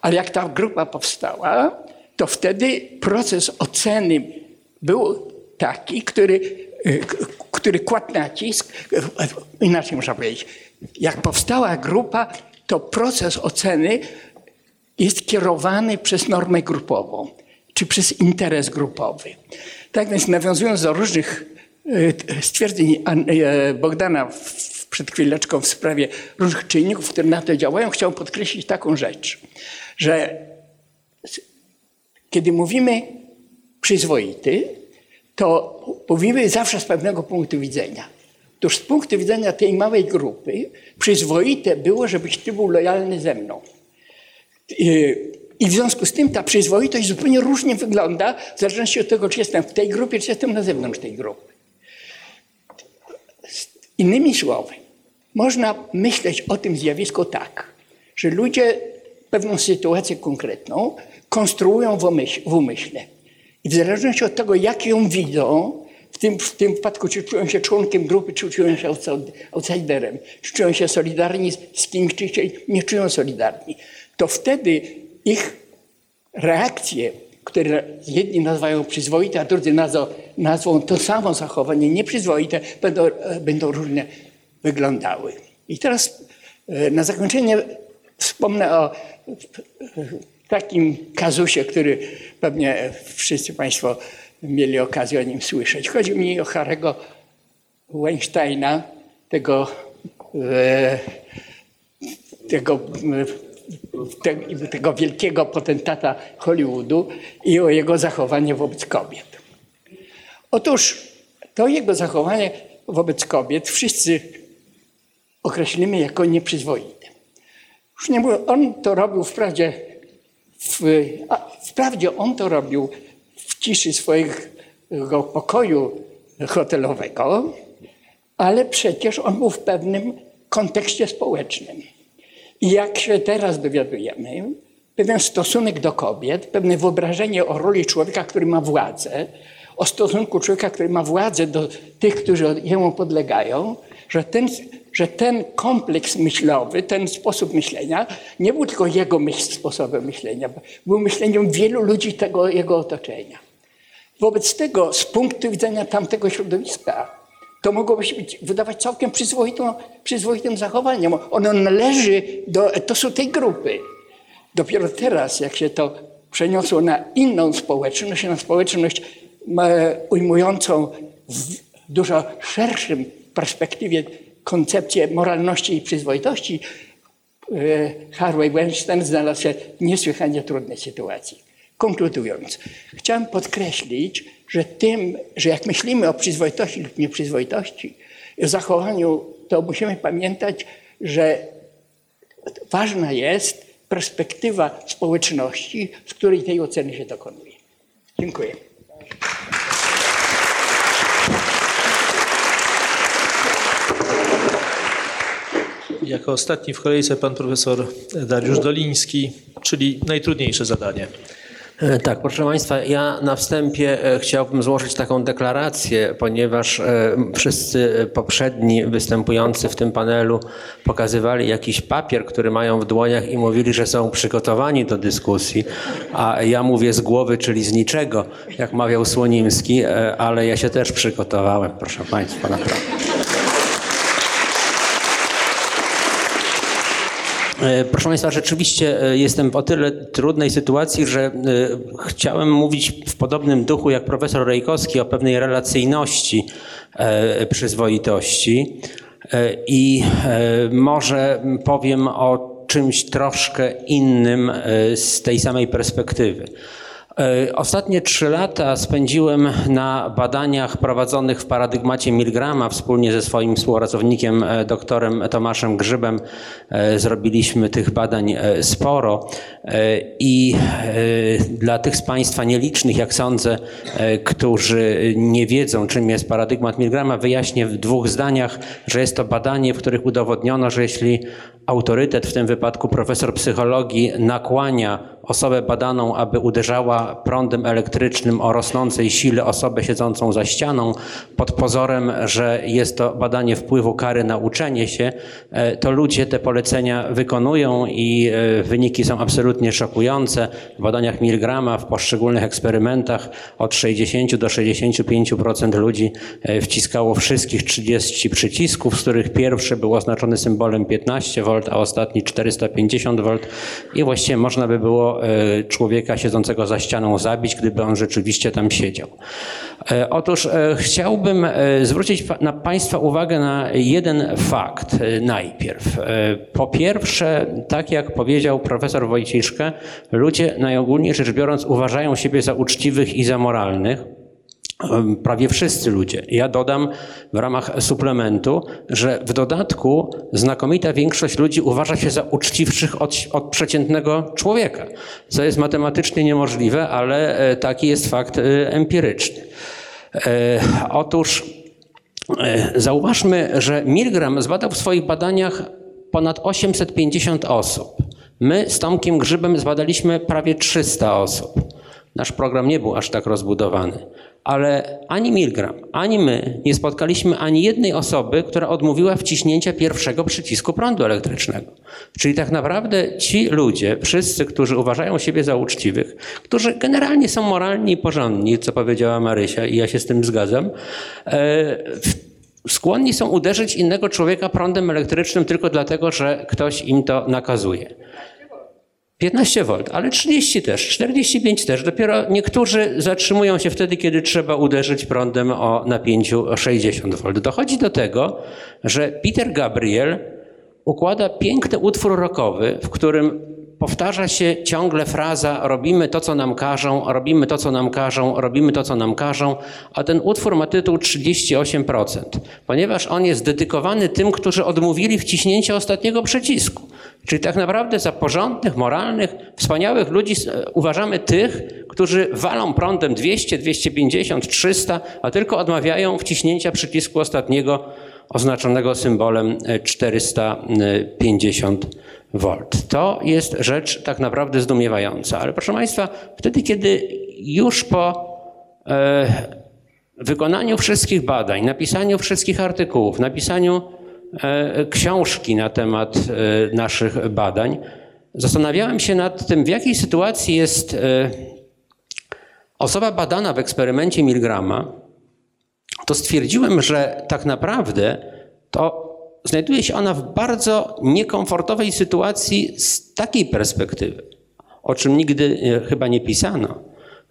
S4: Ale jak ta grupa powstała, to wtedy proces oceny był taki, który, y, który kładł nacisk, y, inaczej można powiedzieć, jak powstała grupa, to proces oceny jest kierowany przez normę grupową, czy przez interes grupowy. Tak więc nawiązując do różnych y, stwierdzeń e, Bogdana przed chwileczką w sprawie różnych czynników, które na to działają, chciałbym podkreślić taką rzecz, że kiedy mówimy przyzwoity, to mówimy zawsze z pewnego punktu widzenia. Otóż z punktu widzenia tej małej grupy przyzwoite było, żebyś ty był lojalny ze mną. I w związku z tym ta przyzwoitość zupełnie różnie wygląda, w zależności od tego, czy jestem w tej grupie, czy jestem na zewnątrz tej grupy. Innymi słowy, można myśleć o tym zjawisku tak, że ludzie pewną sytuację konkretną konstruują w umyśle. I w zależności od tego, jak ją widzą, w tym, w tym wypadku, czy czują się członkiem grupy, czy czują się outside- outsiderem, czy czują się solidarni z- kimś, czy się nie czują solidarni, to wtedy ich reakcje, które jedni nazywają przyzwoite, a drudzy nazwą, nazwą to samo zachowanie nieprzyzwoite, będą, będą różnie wyglądały. I teraz e, na zakończenie wspomnę o takim kazusie, który pewnie wszyscy Państwo mieli okazję o nim słyszeć. Chodzi mi o Harego Weinsteina, tego, e, tego, e, te- tego wielkiego potentata Hollywoodu i o jego zachowanie wobec kobiet. Otóż to jego zachowanie wobec kobiet wszyscy określimy jako nieprzyzwoite. Już nie mówię, on to robił wprawdzie, w, wprawdzie on to robił w ciszy swojego pokoju hotelowego, ale przecież on był w pewnym kontekście społecznym. I jak się teraz dowiadujemy, pewien stosunek do kobiet, pewne wyobrażenie o roli człowieka, który ma władzę, o stosunku człowieka, który ma władzę do tych, którzy jemu podlegają, że ten, że ten kompleks myślowy, ten sposób myślenia nie był tylko jego myśl, sposobem myślenia, był myśleniem wielu ludzi tego jego otoczenia. Wobec tego, z punktu widzenia tamtego środowiska, to mogłoby się być, wydawać całkiem przyzwoitą, przyzwoitym zachowaniem. Ono należy do etosu tej grupy. Dopiero teraz, jak się to przeniosło na inną społeczność, na społeczność e, ujmującą w dużo szerszym perspektywie koncepcję moralności i przyzwoitości, e, Harvey Weinstein znalazł się w niesłychanie trudnej sytuacji. Konkludując, chciałem podkreślić, że tym, że jak myślimy o przyzwoitości lub nieprzyzwoitości, zachowaniu, to musimy pamiętać, że ważna jest perspektywa społeczności, z której tej oceny się dokonuje. Dziękuję.
S1: Jako ostatni w kolejce pan profesor Dariusz Doliński, czyli najtrudniejsze zadanie.
S5: E, Tak, proszę Państwa, ja na wstępie e, chciałbym złożyć taką deklarację, ponieważ e, wszyscy poprzedni występujący w tym panelu pokazywali jakiś papier, który mają w dłoniach i mówili, że są przygotowani do dyskusji, a ja mówię z głowy, czyli z niczego, jak mawiał Słonimski, ale ja się też przygotowałem, proszę Państwa, naprawdę. Proszę Państwa, rzeczywiście e, jestem w o tyle trudnej sytuacji, że e, chciałem mówić w podobnym duchu jak profesor Rejkowski o pewnej relacyjności, e, przyzwoitości E, i e, może powiem o czymś troszkę innym e, z tej samej perspektywy. E, Ostatnie trzy lata spędziłem na badaniach prowadzonych w paradygmacie Milgrama wspólnie ze swoim współpracownikiem, e, doktorem Tomaszem Grzybem. E, Zrobiliśmy tych badań sporo i dla tych z Państwa nielicznych, jak sądzę, którzy nie wiedzą, czym jest paradygmat Milgrama, wyjaśnię w dwóch zdaniach, że jest to badanie, w których udowodniono, że jeśli autorytet, w tym wypadku profesor psychologii, nakłania osobę badaną, aby uderzała prądem elektrycznym o rosnącej sile osobę siedzącą za ścianą, pod pozorem, że jest to badanie wpływu kary na uczenie się, e, to ludzie te polecenia wykonują i e, wyniki są absolutnie szokujące. W badaniach Milgrama, w poszczególnych eksperymentach od 60 do 65% ludzi e, wciskało wszystkich 30 przycisków, z których pierwszy był oznaczony symbolem 15 V, a ostatni 450 V i właściwie można by było e, człowieka siedzącego za ścianą zabić, gdyby on rzeczywiście tam siedział. E, Otóż e, chciałbym zwrócić na Państwa uwagę na jeden fakt najpierw. Po pierwsze, tak jak powiedział profesor Wojciszkę, ludzie najogólniej rzecz biorąc uważają siebie za uczciwych i za moralnych. Prawie wszyscy ludzie. Ja dodam w ramach suplementu, że w dodatku znakomita większość ludzi uważa się za uczciwszych od, od przeciętnego człowieka, co jest matematycznie niemożliwe, ale e, taki jest fakt e, empiryczny. E, Otóż zauważmy, że Milgram zbadał w swoich badaniach ponad 850 osób. My z Tomkiem Grzybem zbadaliśmy prawie 300 osób. Nasz program nie był aż tak rozbudowany. Ale ani Milgram, ani my nie spotkaliśmy ani jednej osoby, która odmówiła wciśnięcia pierwszego przycisku prądu elektrycznego. Czyli tak naprawdę ci ludzie, wszyscy, którzy uważają siebie za uczciwych, którzy generalnie są moralni i porządni, co powiedziała Marysia, i ja się z tym zgadzam, e, skłonni są uderzyć innego człowieka prądem elektrycznym tylko dlatego, że ktoś im to nakazuje. 15 V, ale 30 też, 45 też. Dopiero niektórzy zatrzymują się wtedy, kiedy trzeba uderzyć prądem o napięciu 60 V. Dochodzi do tego, że Peter Gabriel układa piękny utwór rockowy, w którym powtarza się ciągle fraza robimy to, co nam każą, robimy to, co nam każą, robimy to, co nam każą, a ten utwór ma tytuł 38%, ponieważ on jest dedykowany tym, którzy odmówili wciśnięcia ostatniego przycisku. Czyli tak naprawdę za porządnych, moralnych, wspaniałych ludzi e, uważamy tych, którzy walą prądem 200, 250, 300, a tylko odmawiają wciśnięcia przycisku ostatniego oznaczonego symbolem e, 450 V. To jest rzecz tak naprawdę zdumiewająca. Ale proszę Państwa, wtedy, kiedy już po e, wykonaniu wszystkich badań, napisaniu wszystkich artykułów, napisaniu e, książki na temat e, naszych badań, zastanawiałem się nad tym, w jakiej sytuacji jest e, osoba badana w eksperymencie Milgrama, to stwierdziłem, że tak naprawdę to znajduje się ona w bardzo niekomfortowej sytuacji z takiej perspektywy, o czym nigdy e, chyba nie pisano,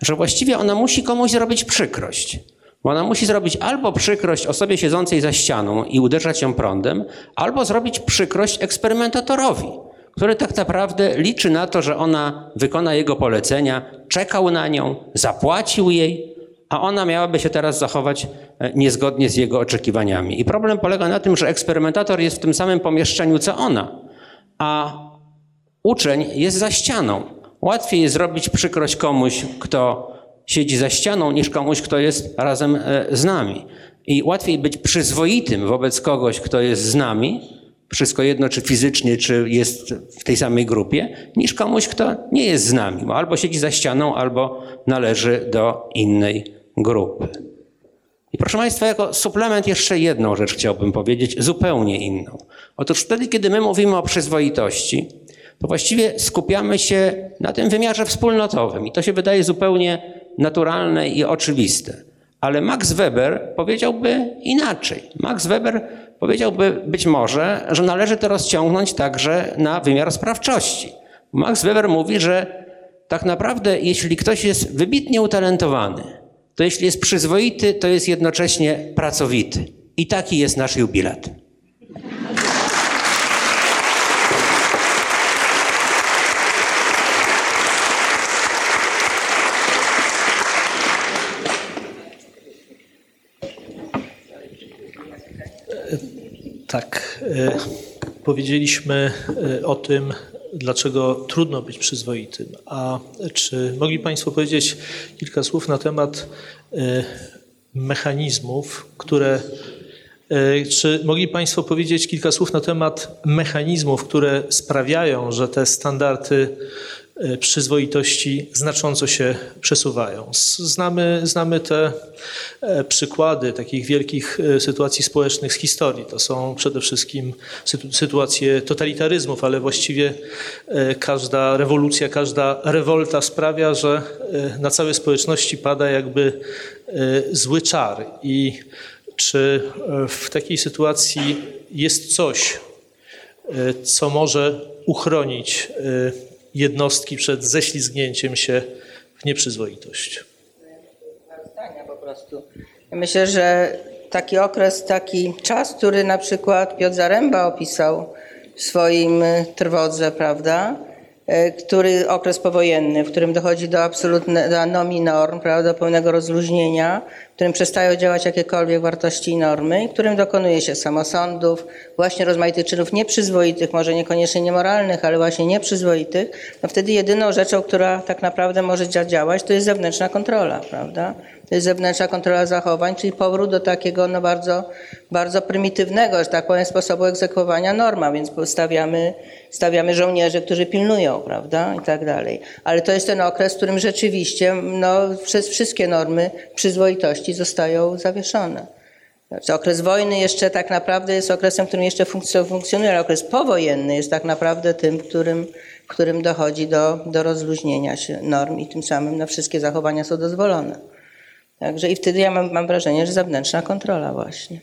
S5: że właściwie ona musi komuś zrobić przykrość. Bo ona musi zrobić albo przykrość osobie siedzącej za ścianą i uderzać ją prądem, albo zrobić przykrość eksperymentatorowi, który tak naprawdę liczy na to, że ona wykona jego polecenia, czekał na nią, zapłacił jej, a ona miałaby się teraz zachować e, niezgodnie z jego oczekiwaniami. I problem polega na tym, że eksperymentator jest w tym samym pomieszczeniu co ona, a uczeń jest za ścianą. Łatwiej jest zrobić przykrość komuś, kto siedzi za ścianą, niż komuś, kto jest razem e, z nami. I łatwiej być przyzwoitym wobec kogoś, kto jest z nami, wszystko jedno, czy fizycznie, czy jest w tej samej grupie, niż komuś, kto nie jest z nami, bo albo siedzi za ścianą, albo należy do innej grupy. I proszę Państwa, jako suplement jeszcze jedną rzecz chciałbym powiedzieć, zupełnie inną. Otóż wtedy, kiedy my mówimy o przyzwoitości, to właściwie skupiamy się na tym wymiarze wspólnotowym i to się wydaje zupełnie naturalne i oczywiste. Ale Max Weber powiedziałby inaczej. Max Weber powiedziałby być może, że należy to rozciągnąć także na wymiar sprawczości. Max Weber mówi, że tak naprawdę, jeśli ktoś jest wybitnie utalentowany, to jeśli jest przyzwoity, to jest jednocześnie pracowity. I taki jest nasz jubilat.
S1: Tak. e, Powiedzieliśmy e, o tym, dlaczego trudno być przyzwoitym. A czy mogli Państwo powiedzieć kilka słów na temat e, mechanizmów, które. e, Czy mogli Państwo powiedzieć kilka słów na temat mechanizmów, które sprawiają, że te standardy przyzwoitości znacząco się przesuwają? Znamy, znamy te e, przykłady takich wielkich e, sytuacji społecznych z historii. To są przede wszystkim sytu- sytuacje totalitaryzmów, ale właściwie e, każda rewolucja, każda rewolta sprawia, że e, na całe społeczności pada jakby e, zły czar. I czy e, w takiej sytuacji jest coś, e, co może uchronić e, jednostki przed ześlizgnięciem się w nieprzyzwoitość?
S3: po prostu. Myślę, że taki okres, taki czas, który na przykład Piotr Zaręba opisał w swoim y, trwodze, prawda? Y, Który okres powojenny, w którym dochodzi do absolutnej do anomii norm, prawda, do pełnego rozluźnienia, którym przestają działać jakiekolwiek wartości i normy, którym dokonuje się samosądów, właśnie rozmaitych czynów nieprzyzwoitych, może niekoniecznie niemoralnych, ale właśnie nieprzyzwoitych, no wtedy jedyną rzeczą, która tak naprawdę może dzia- działać, to jest zewnętrzna kontrola, prawda? To jest zewnętrzna kontrola zachowań, czyli powrót do takiego no bardzo, bardzo prymitywnego, że tak powiem, sposobu egzekwowania norma, więc stawiamy, stawiamy żołnierzy, którzy pilnują, prawda, i tak dalej. Ale to jest ten okres, w którym rzeczywiście no, przez wszystkie normy przyzwoitości zostają zawieszone. Znaczy, okres wojny jeszcze tak naprawdę jest okresem, którym jeszcze funkcjo- funkcjonuje, ale okres powojenny jest tak naprawdę tym, którym, którym dochodzi do, do rozluźnienia się norm i tym samym no, wszystkie zachowania są dozwolone. Także i wtedy ja mam, mam wrażenie, że zewnętrzna kontrola właśnie.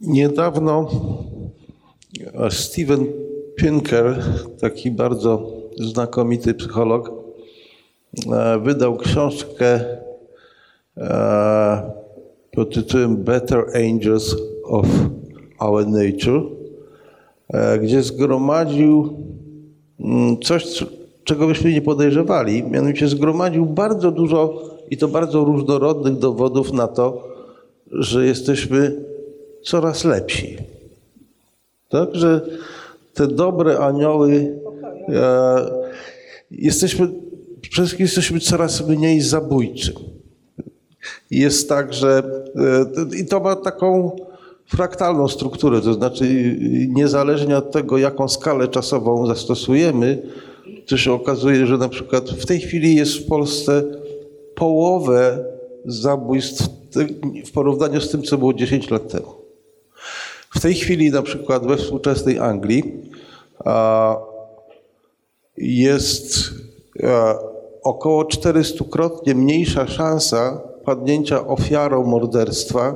S2: Niedawno e, Steven Pinker, taki bardzo znakomity psycholog, wydał książkę e, pod tytułem Better Angels of Our Nature, e, gdzie zgromadził mm, coś, czego byśmy nie podejrzewali. Mianowicie zgromadził bardzo dużo i to bardzo różnorodnych dowodów na to, że jesteśmy coraz lepsi. Tak, że te dobre anioły, e, jesteśmy, przede wszystkim jesteśmy coraz mniej zabójczy. Jest tak, że e, i to ma taką fraktalną strukturę, to znaczy niezależnie od tego, jaką skalę czasową zastosujemy, to się okazuje, że na przykład w tej chwili jest w Polsce połowę zabójstw w porównaniu z tym, co było 10 lat temu. W tej chwili na przykład we współczesnej Anglii jest około 400-krotnie mniejsza szansa padnięcia ofiarą morderstwa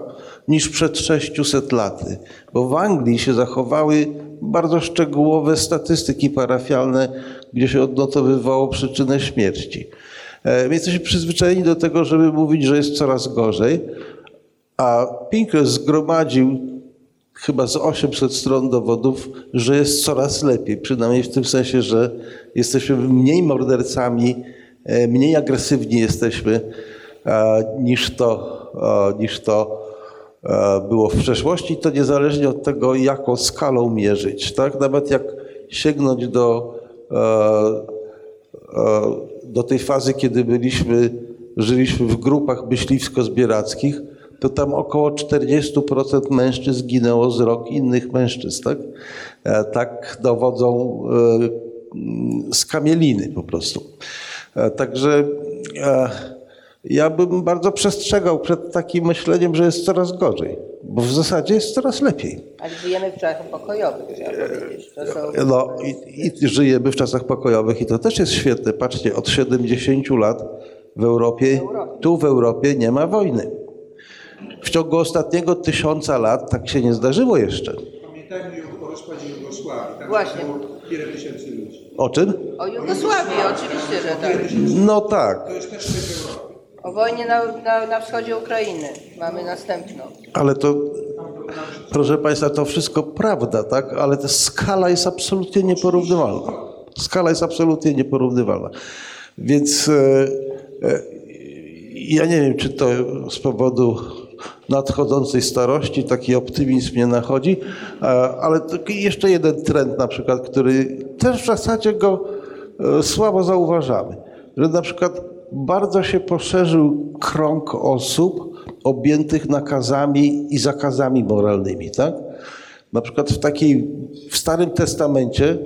S2: niż przed 600 laty. Bo w Anglii się zachowały bardzo szczegółowe statystyki parafialne, gdzie się odnotowywało przyczynę śmierci. E, My jesteśmy przyzwyczajeni do tego, żeby mówić, że jest coraz gorzej, a Pinker zgromadził chyba z 800 stron dowodów, że jest coraz lepiej. Przynajmniej w tym sensie, że jesteśmy mniej mordercami, mniej agresywni jesteśmy e, niż to, e, niż to e, było w przeszłości. To niezależnie od tego, jaką skalą mierzyć. Tak? Nawet jak sięgnąć do, e, e, do tej fazy, kiedy byliśmy, żyliśmy w grupach myśliwsko-zbierackich, to tam około 40% mężczyzn zginęło z rok innych mężczyzn, tak? E, Tak dowodzą e, skamieliny po prostu. E, Także e, ja bym bardzo przestrzegał przed takim myśleniem, że jest coraz gorzej, bo w zasadzie jest coraz lepiej.
S3: Ale żyjemy w czasach pokojowych, trzeba powiedzieć. Są...
S2: No i, i żyjemy w czasach pokojowych i to też jest świetne. Patrzcie, od 70 lat w Europie, tu w Europie nie ma wojny. W ciągu ostatniego tysiąca lat tak się nie zdarzyło jeszcze.
S6: Pamiętajmy o rozpadzie Jugosławii. Tam
S3: Właśnie.
S6: było wiele tysięcy ludzi.
S2: O czym?
S3: O Jugosławii, oczywiście, że tak.
S2: No tak.
S3: O wojnie na, na, na wschodzie Ukrainy mamy następną.
S2: ale to, proszę Państwa, to wszystko prawda, tak? Ale ta skala jest absolutnie nieporównywalna. Skala jest absolutnie nieporównywalna. Więc e, e, ja nie wiem, czy to z powodu nadchodzącej starości taki optymizm mnie nachodzi, ale jeszcze jeden trend na przykład, który też w zasadzie go e, słabo zauważamy, że na przykład bardzo się poszerzył krąg osób objętych nakazami i zakazami moralnymi, tak? Na przykład w takiej, w Starym Testamencie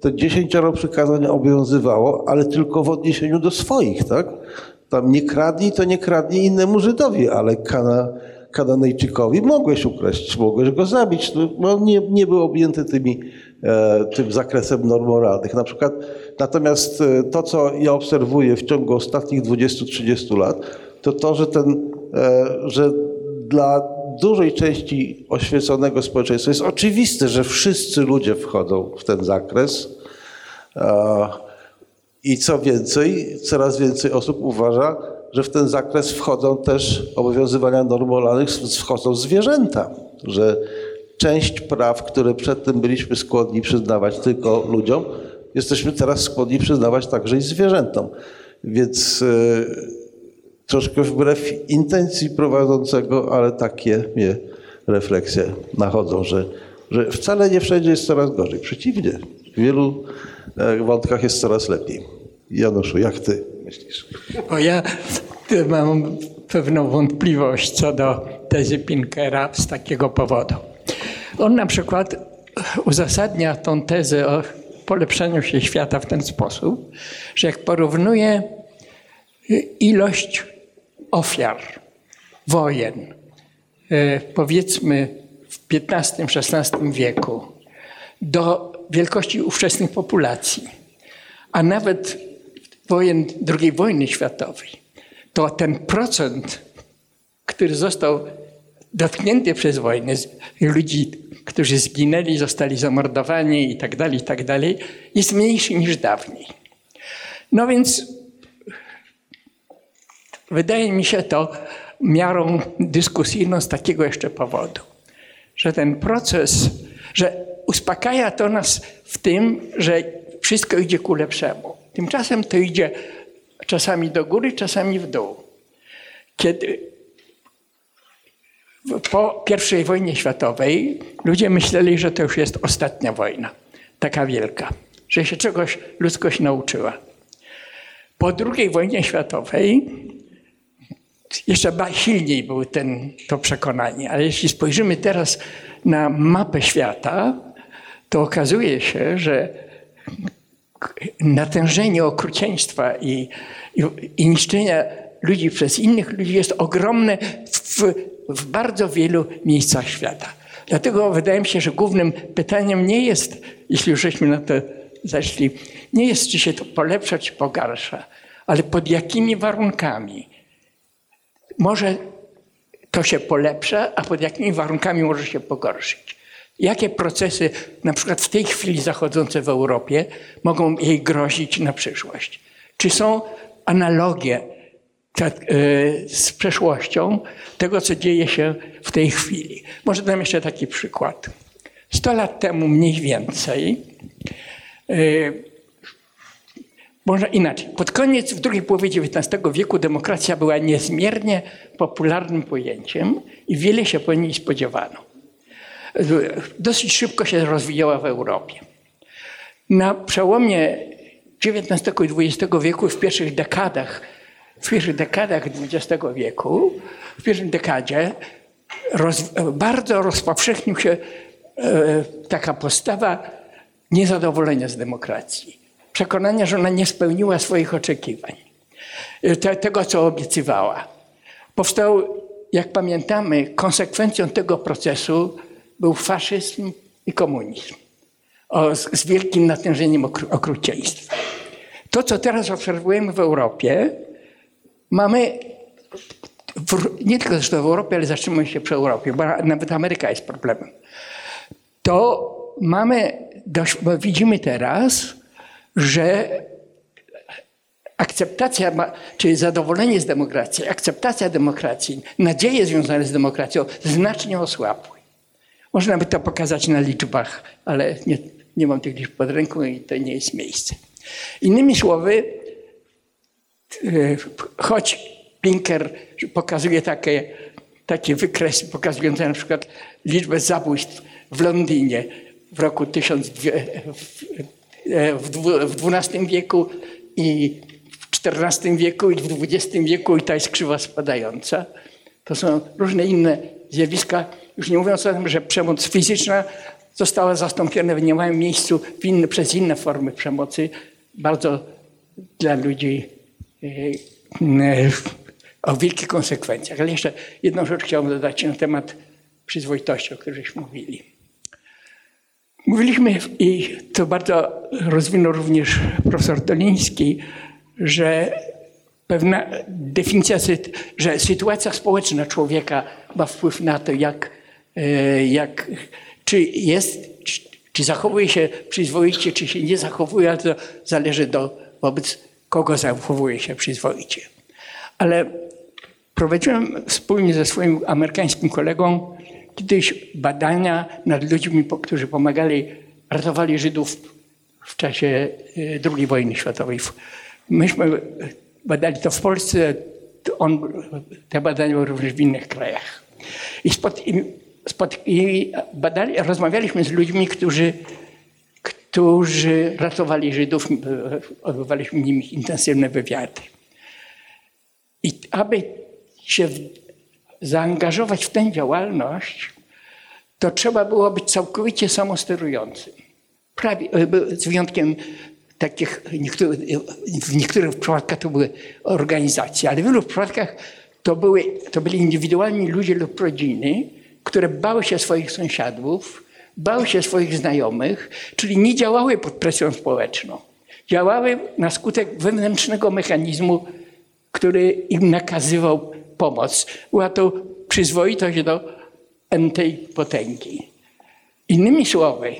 S2: to dziesięcioro przykazań obowiązywało, ale tylko w odniesieniu do swoich, tak? Tam nie kradnij, to nie kradnij innemu Żydowi, ale kana, Kananejczykowi mogłeś ukraść, mogłeś go zabić. No, no nie, nie był objęty tymi, e, tym zakresem norm moralnych. Na przykład, natomiast e, to, co ja obserwuję w ciągu ostatnich 20-30 lat, to to, że, ten, e, że dla dużej części oświeconego społeczeństwa jest oczywiste, że wszyscy ludzie wchodzą w ten zakres. I co więcej, coraz więcej osób uważa, że w ten zakres wchodzą też obowiązywania norm moralnych, wchodzą zwierzęta, że część praw, które przedtem byliśmy skłonni przyznawać tylko ludziom, jesteśmy teraz skłonni przyznawać także i zwierzętom. Więc e, troszkę wbrew intencji prowadzącego, ale takie mnie refleksje nachodzą, że, że wcale nie wszędzie jest coraz gorzej. Przeciwnie, w wielu e, wątkach jest coraz lepiej. Januszu, jak ty myślisz?
S4: Bo ja mam pewną wątpliwość co do tezy Pinkera z takiego powodu. On na przykład uzasadnia tą tezę o polepszeniu się świata w ten sposób, że jak porównuje ilość ofiar wojen, e, powiedzmy XV-XVI wieku, do wielkości ówczesnych populacji, a nawet wojen II wojny światowej, to ten procent, który został dotknięty przez wojnę, ludzi, którzy zginęli, zostali zamordowani i tak dalej, i tak dalej, jest mniejszy niż dawniej. No więc wydaje mi się to miarą dyskusyjną z takiego jeszcze powodu, że ten proces, że uspokaja to nas w tym, że wszystko idzie ku lepszemu. Tymczasem to idzie czasami do góry, czasami w dół. Kiedy po I wojnie światowej ludzie myśleli, że to już jest ostatnia wojna, taka wielka, że się czegoś ludzkość nauczyła. Po II wojnie światowej jeszcze silniej było ten, to przekonanie, ale jeśli spojrzymy teraz na mapę świata, to okazuje się, że natężenie okrucieństwa i, i, i niszczenia ludzi przez innych ludzi jest ogromne w, w bardzo wielu miejscach świata. Dlatego wydaje mi się, że głównym pytaniem nie jest, jeśli już żeśmy na to zeszli, nie jest, czy się to polepsza, czy pogarsza, ale pod jakimi warunkami. Może to się polepsza, a pod jakimi warunkami może się pogorszyć. Jakie procesy, na przykład w tej chwili zachodzące w Europie, mogą jej grozić na przyszłość? Czy są analogie e, z przeszłością tego, co dzieje się w tej chwili? Może dam jeszcze taki przykład. Sto lat temu mniej więcej, e, może inaczej, pod koniec, w drugiej połowie XIX wieku demokracja była niezmiernie popularnym pojęciem i wiele się po niej spodziewano dosyć szybko się rozwijała w Europie. Na przełomie XIX i XX wieku, w pierwszych dekadach w pierwszych dekadach XX wieku, w pierwszej dekadzie roz, bardzo rozpowszechnił się e, taka postawa niezadowolenia z demokracji. Przekonania, że ona nie spełniła swoich oczekiwań. Te, tego, co obiecywała. Powstał, jak pamiętamy, konsekwencją tego procesu był faszyzm i komunizm o, z, wielkim natężeniem okru, okrucieństwa. To, co teraz obserwujemy w Europie, mamy w, nie tylko zresztą w Europie, ale zatrzymujemy się przy Europie, bo nawet Ameryka jest problemem. To mamy, dość, bo widzimy teraz, że akceptacja, ma- czy zadowolenie z demokracji, akceptacja demokracji, nadzieje związane z demokracją znacznie osłabły. Można by to pokazać na liczbach, ale nie, nie mam tych liczb pod ręką i to nie jest miejsce. Innymi słowy, e, choć Pinker pokazuje takie, takie wykresy pokazujące na przykład liczbę zabójstw w Londynie w roku 1200, w, e, w XII wieku i w XIV wieku i w XX wieku i ta jest krzywa spadająca. To są różne inne zjawiska, już nie mówiąc o tym, że przemoc fizyczna została zastąpiona w niemałym miejscu przez inne formy przemocy, bardzo dla ludzi e, e, o wielkich konsekwencjach. Ale jeszcze jedną rzecz chciałbym dodać na temat przyzwoitości, o której żeśmy mówili. Mówiliśmy, i to bardzo rozwinął również profesor Doliński, że pewna definicja, że sytuacja społeczna człowieka ma wpływ na to, jak, e, jak czy jest, czy, czy zachowuje się przyzwoicie, czy się nie zachowuje, ale to zależy do, wobec kogo zachowuje się przyzwoicie. Ale prowadziłem wspólnie ze swoim amerykańskim kolegą kiedyś badania nad ludźmi, którzy pomagali, ratowali Żydów w czasie e, II wojny światowej. Myśmy badali to w Polsce, on, te badania były również w innych krajach. I, spod, i, spod, i badali, rozmawialiśmy z ludźmi, którzy, którzy ratowali Żydów, e, odbywaliśmy z nimi intensywne wywiady. I aby się zaangażować w tę działalność, to trzeba było być całkowicie samosterującym. Prawie, e, z wyjątkiem takich, niektórych, w niektórych przypadkach to były organizacje, ale w wielu przypadkach to, były, to byli indywidualni ludzie lub rodziny, które bały się swoich sąsiadów, bały się swoich znajomych, czyli nie działały pod presją społeczną. Działały na skutek wewnętrznego mechanizmu, który im nakazywał pomoc. Była to przyzwoitość do entej potęgi. Innymi słowy,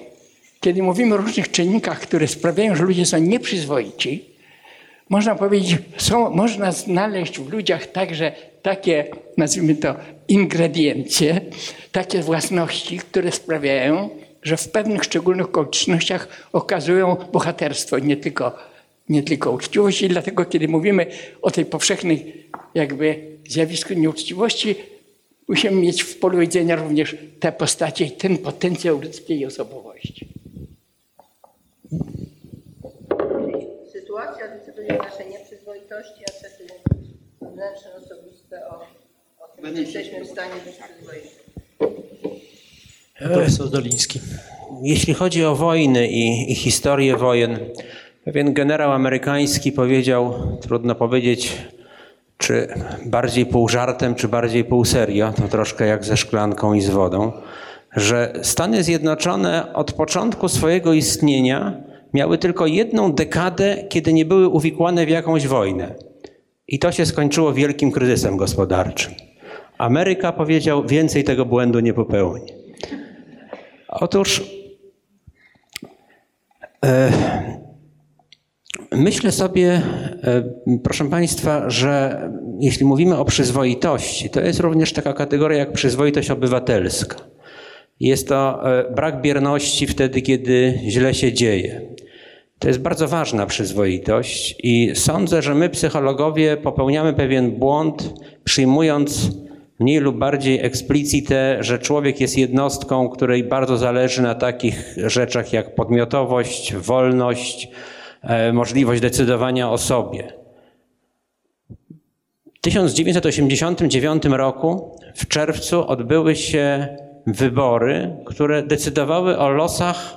S4: kiedy mówimy o różnych czynnikach, które sprawiają, że ludzie są nieprzyzwoici, można powiedzieć, są, można znaleźć w ludziach także takie, nazwijmy to, ingrediencje, takie własności, które sprawiają, że w pewnych szczególnych okolicznościach okazują bohaterstwo, nie tylko, nie tylko uczciwość. I dlatego, kiedy mówimy o tej powszechnej jakby zjawisku nieuczciwości, musimy mieć w polu widzenia również te postacie i ten potencjał ludzkiej osobowości.
S3: Sytuacja decyduje o naszej nieprzyzwoitości, a cechy wewnętrzne, osobiste o, o tym, czy jesteśmy w stanie być przyzwoici.
S1: Profesor Doliński.
S5: Jeśli chodzi o wojny i, i historię wojen, pewien generał amerykański powiedział, trudno powiedzieć, czy bardziej pół żartem, czy bardziej pół serio, to troszkę jak ze szklanką i z wodą, że Stany Zjednoczone od początku swojego istnienia miały tylko jedną dekadę, kiedy nie były uwikłane w jakąś wojnę. I to się skończyło wielkim kryzysem gospodarczym. Ameryka powiedział, więcej tego błędu nie popełni. Otóż e, myślę sobie, e, proszę Państwa, że jeśli mówimy o przyzwoitości, to jest również taka kategoria jak przyzwoitość obywatelska. Jest to e, brak bierności wtedy, kiedy źle się dzieje. To jest bardzo ważna przyzwoitość i sądzę, że my, psychologowie, popełniamy pewien błąd, przyjmując mniej lub bardziej eksplicite, że człowiek jest jednostką, której bardzo zależy na takich rzeczach jak podmiotowość, wolność, możliwość decydowania o sobie. 1989 roku w czerwcu odbyły się wybory, które decydowały o losach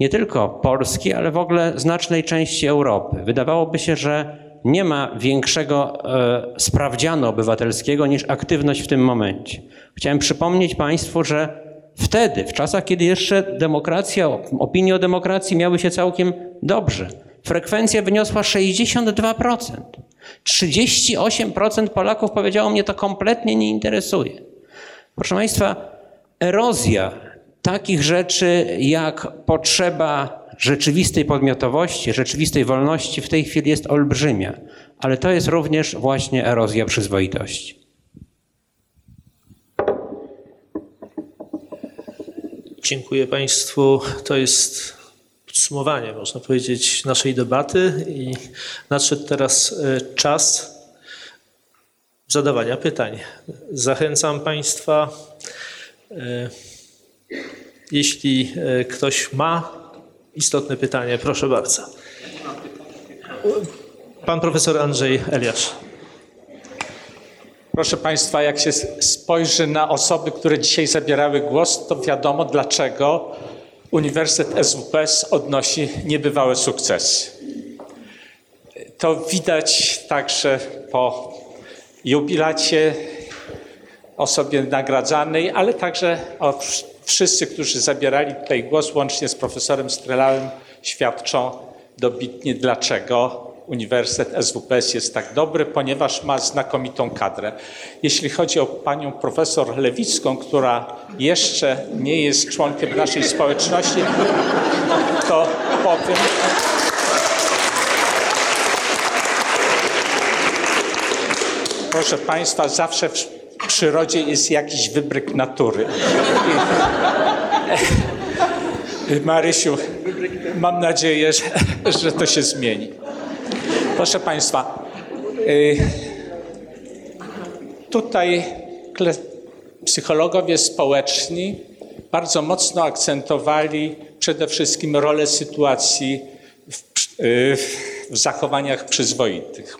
S5: nie tylko Polski, ale w ogóle znacznej części Europy. Wydawałoby się, że nie ma większego e, sprawdzianu obywatelskiego niż aktywność w tym momencie. Chciałem przypomnieć Państwu, że wtedy, w czasach, kiedy jeszcze demokracja, opinie o demokracji miały się całkiem dobrze, frekwencja wyniosła 62%. 38% Polaków powiedziało mnie to kompletnie nie interesuje. Proszę Państwa, erozja takich rzeczy jak potrzeba rzeczywistej podmiotowości, rzeczywistej wolności w tej chwili jest olbrzymia, ale to jest również właśnie erozja przyzwoitości.
S1: Dziękuję Państwu. To jest podsumowanie, można powiedzieć, naszej debaty i nadszedł teraz e, czas zadawania pytań. Zachęcam Państwa, e, jeśli e, ktoś ma istotne pytanie, proszę bardzo. Pan profesor Andrzej Eliasz.
S7: Proszę Państwa, jak się spojrzy na osoby, które dzisiaj zabierały głos, to wiadomo dlaczego Uniwersytet SWPS odnosi niebywałe sukcesy. To widać także po jubilacie osobie nagradzanej, ale także wszyscy, którzy zabierali tutaj głos, łącznie z profesorem Strelałem, świadczą dobitnie, dlaczego Uniwersytet SWPS jest tak dobry, ponieważ ma znakomitą kadrę. Jeśli chodzi o panią profesor Lewicką, która jeszcze nie jest członkiem naszej społeczności, to powiem. Proszę Państwa, zawsze w przyrodzie jest jakiś wybryk natury. Marysiu, mam nadzieję, że, że to się zmieni. Proszę Państwa, y, tutaj psychologowie społeczni bardzo mocno akcentowali przede wszystkim rolę sytuacji w, y, w zachowaniach przyzwoitych.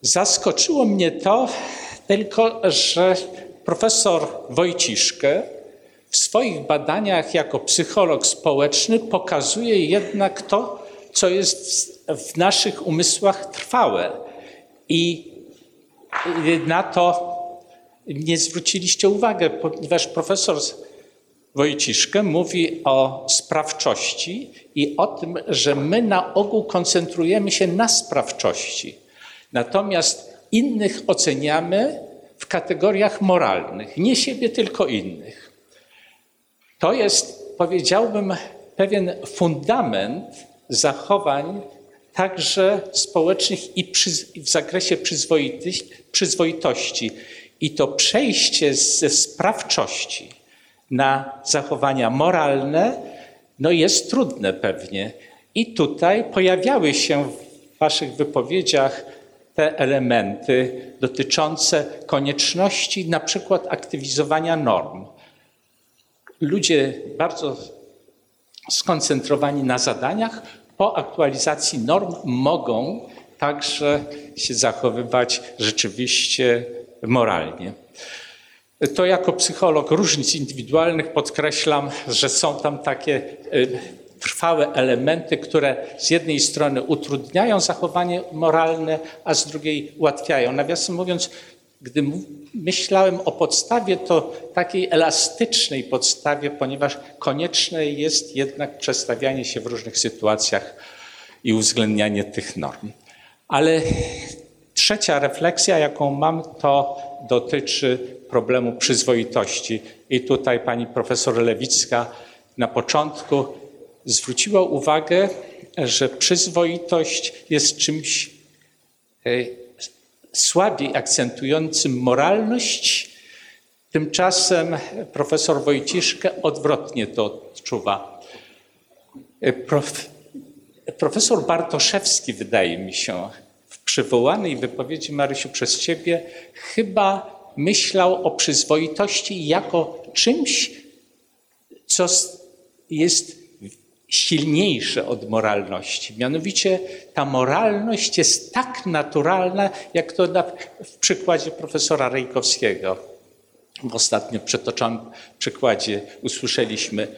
S7: Zaskoczyło mnie to tylko, że profesor Wojciszkę w swoich badaniach jako psycholog społeczny pokazuje jednak to, co jest w naszych umysłach trwałe. I na to nie zwróciliście uwagi, ponieważ profesor Wojciszkę mówi o sprawczości i o tym, że my na ogół koncentrujemy się na sprawczości. Natomiast innych oceniamy w kategoriach moralnych, nie siebie, tylko innych. To jest, powiedziałbym, pewien fundament zachowań także społecznych i w zakresie przyzwoitości. I to przejście ze sprawczości na zachowania moralne no jest trudne pewnie. I tutaj pojawiały się w Waszych wypowiedziach te elementy dotyczące konieczności na przykład aktywizowania norm. Ludzie bardzo skoncentrowani na zadaniach po aktualizacji norm mogą także się zachowywać rzeczywiście moralnie. To jako psycholog różnic indywidualnych podkreślam, że są tam takie y, trwałe elementy, które z jednej strony utrudniają zachowanie moralne, a z drugiej ułatwiają. Nawiasem mówiąc, gdy myślałem o podstawie, to takiej elastycznej podstawie, ponieważ konieczne jest jednak przestawianie się w różnych sytuacjach i uwzględnianie tych norm. Ale trzecia refleksja, jaką mam, to dotyczy problemu przyzwoitości. I tutaj pani profesor Lewicka na początku zwróciła uwagę, że przyzwoitość jest czymś e, słabiej akcentującym moralność, tymczasem profesor Wojciszkę odwrotnie to odczuwa. Prof, profesor Bartoszewski, wydaje mi się, w przywołanej wypowiedzi Marysiu przez ciebie, chyba myślał o przyzwoitości jako czymś, co jest silniejsze od moralności. Mianowicie ta moralność jest tak naturalna, jak to na, w przykładzie profesora Rejkowskiego. W ostatnio przytoczonym przykładzie usłyszeliśmy,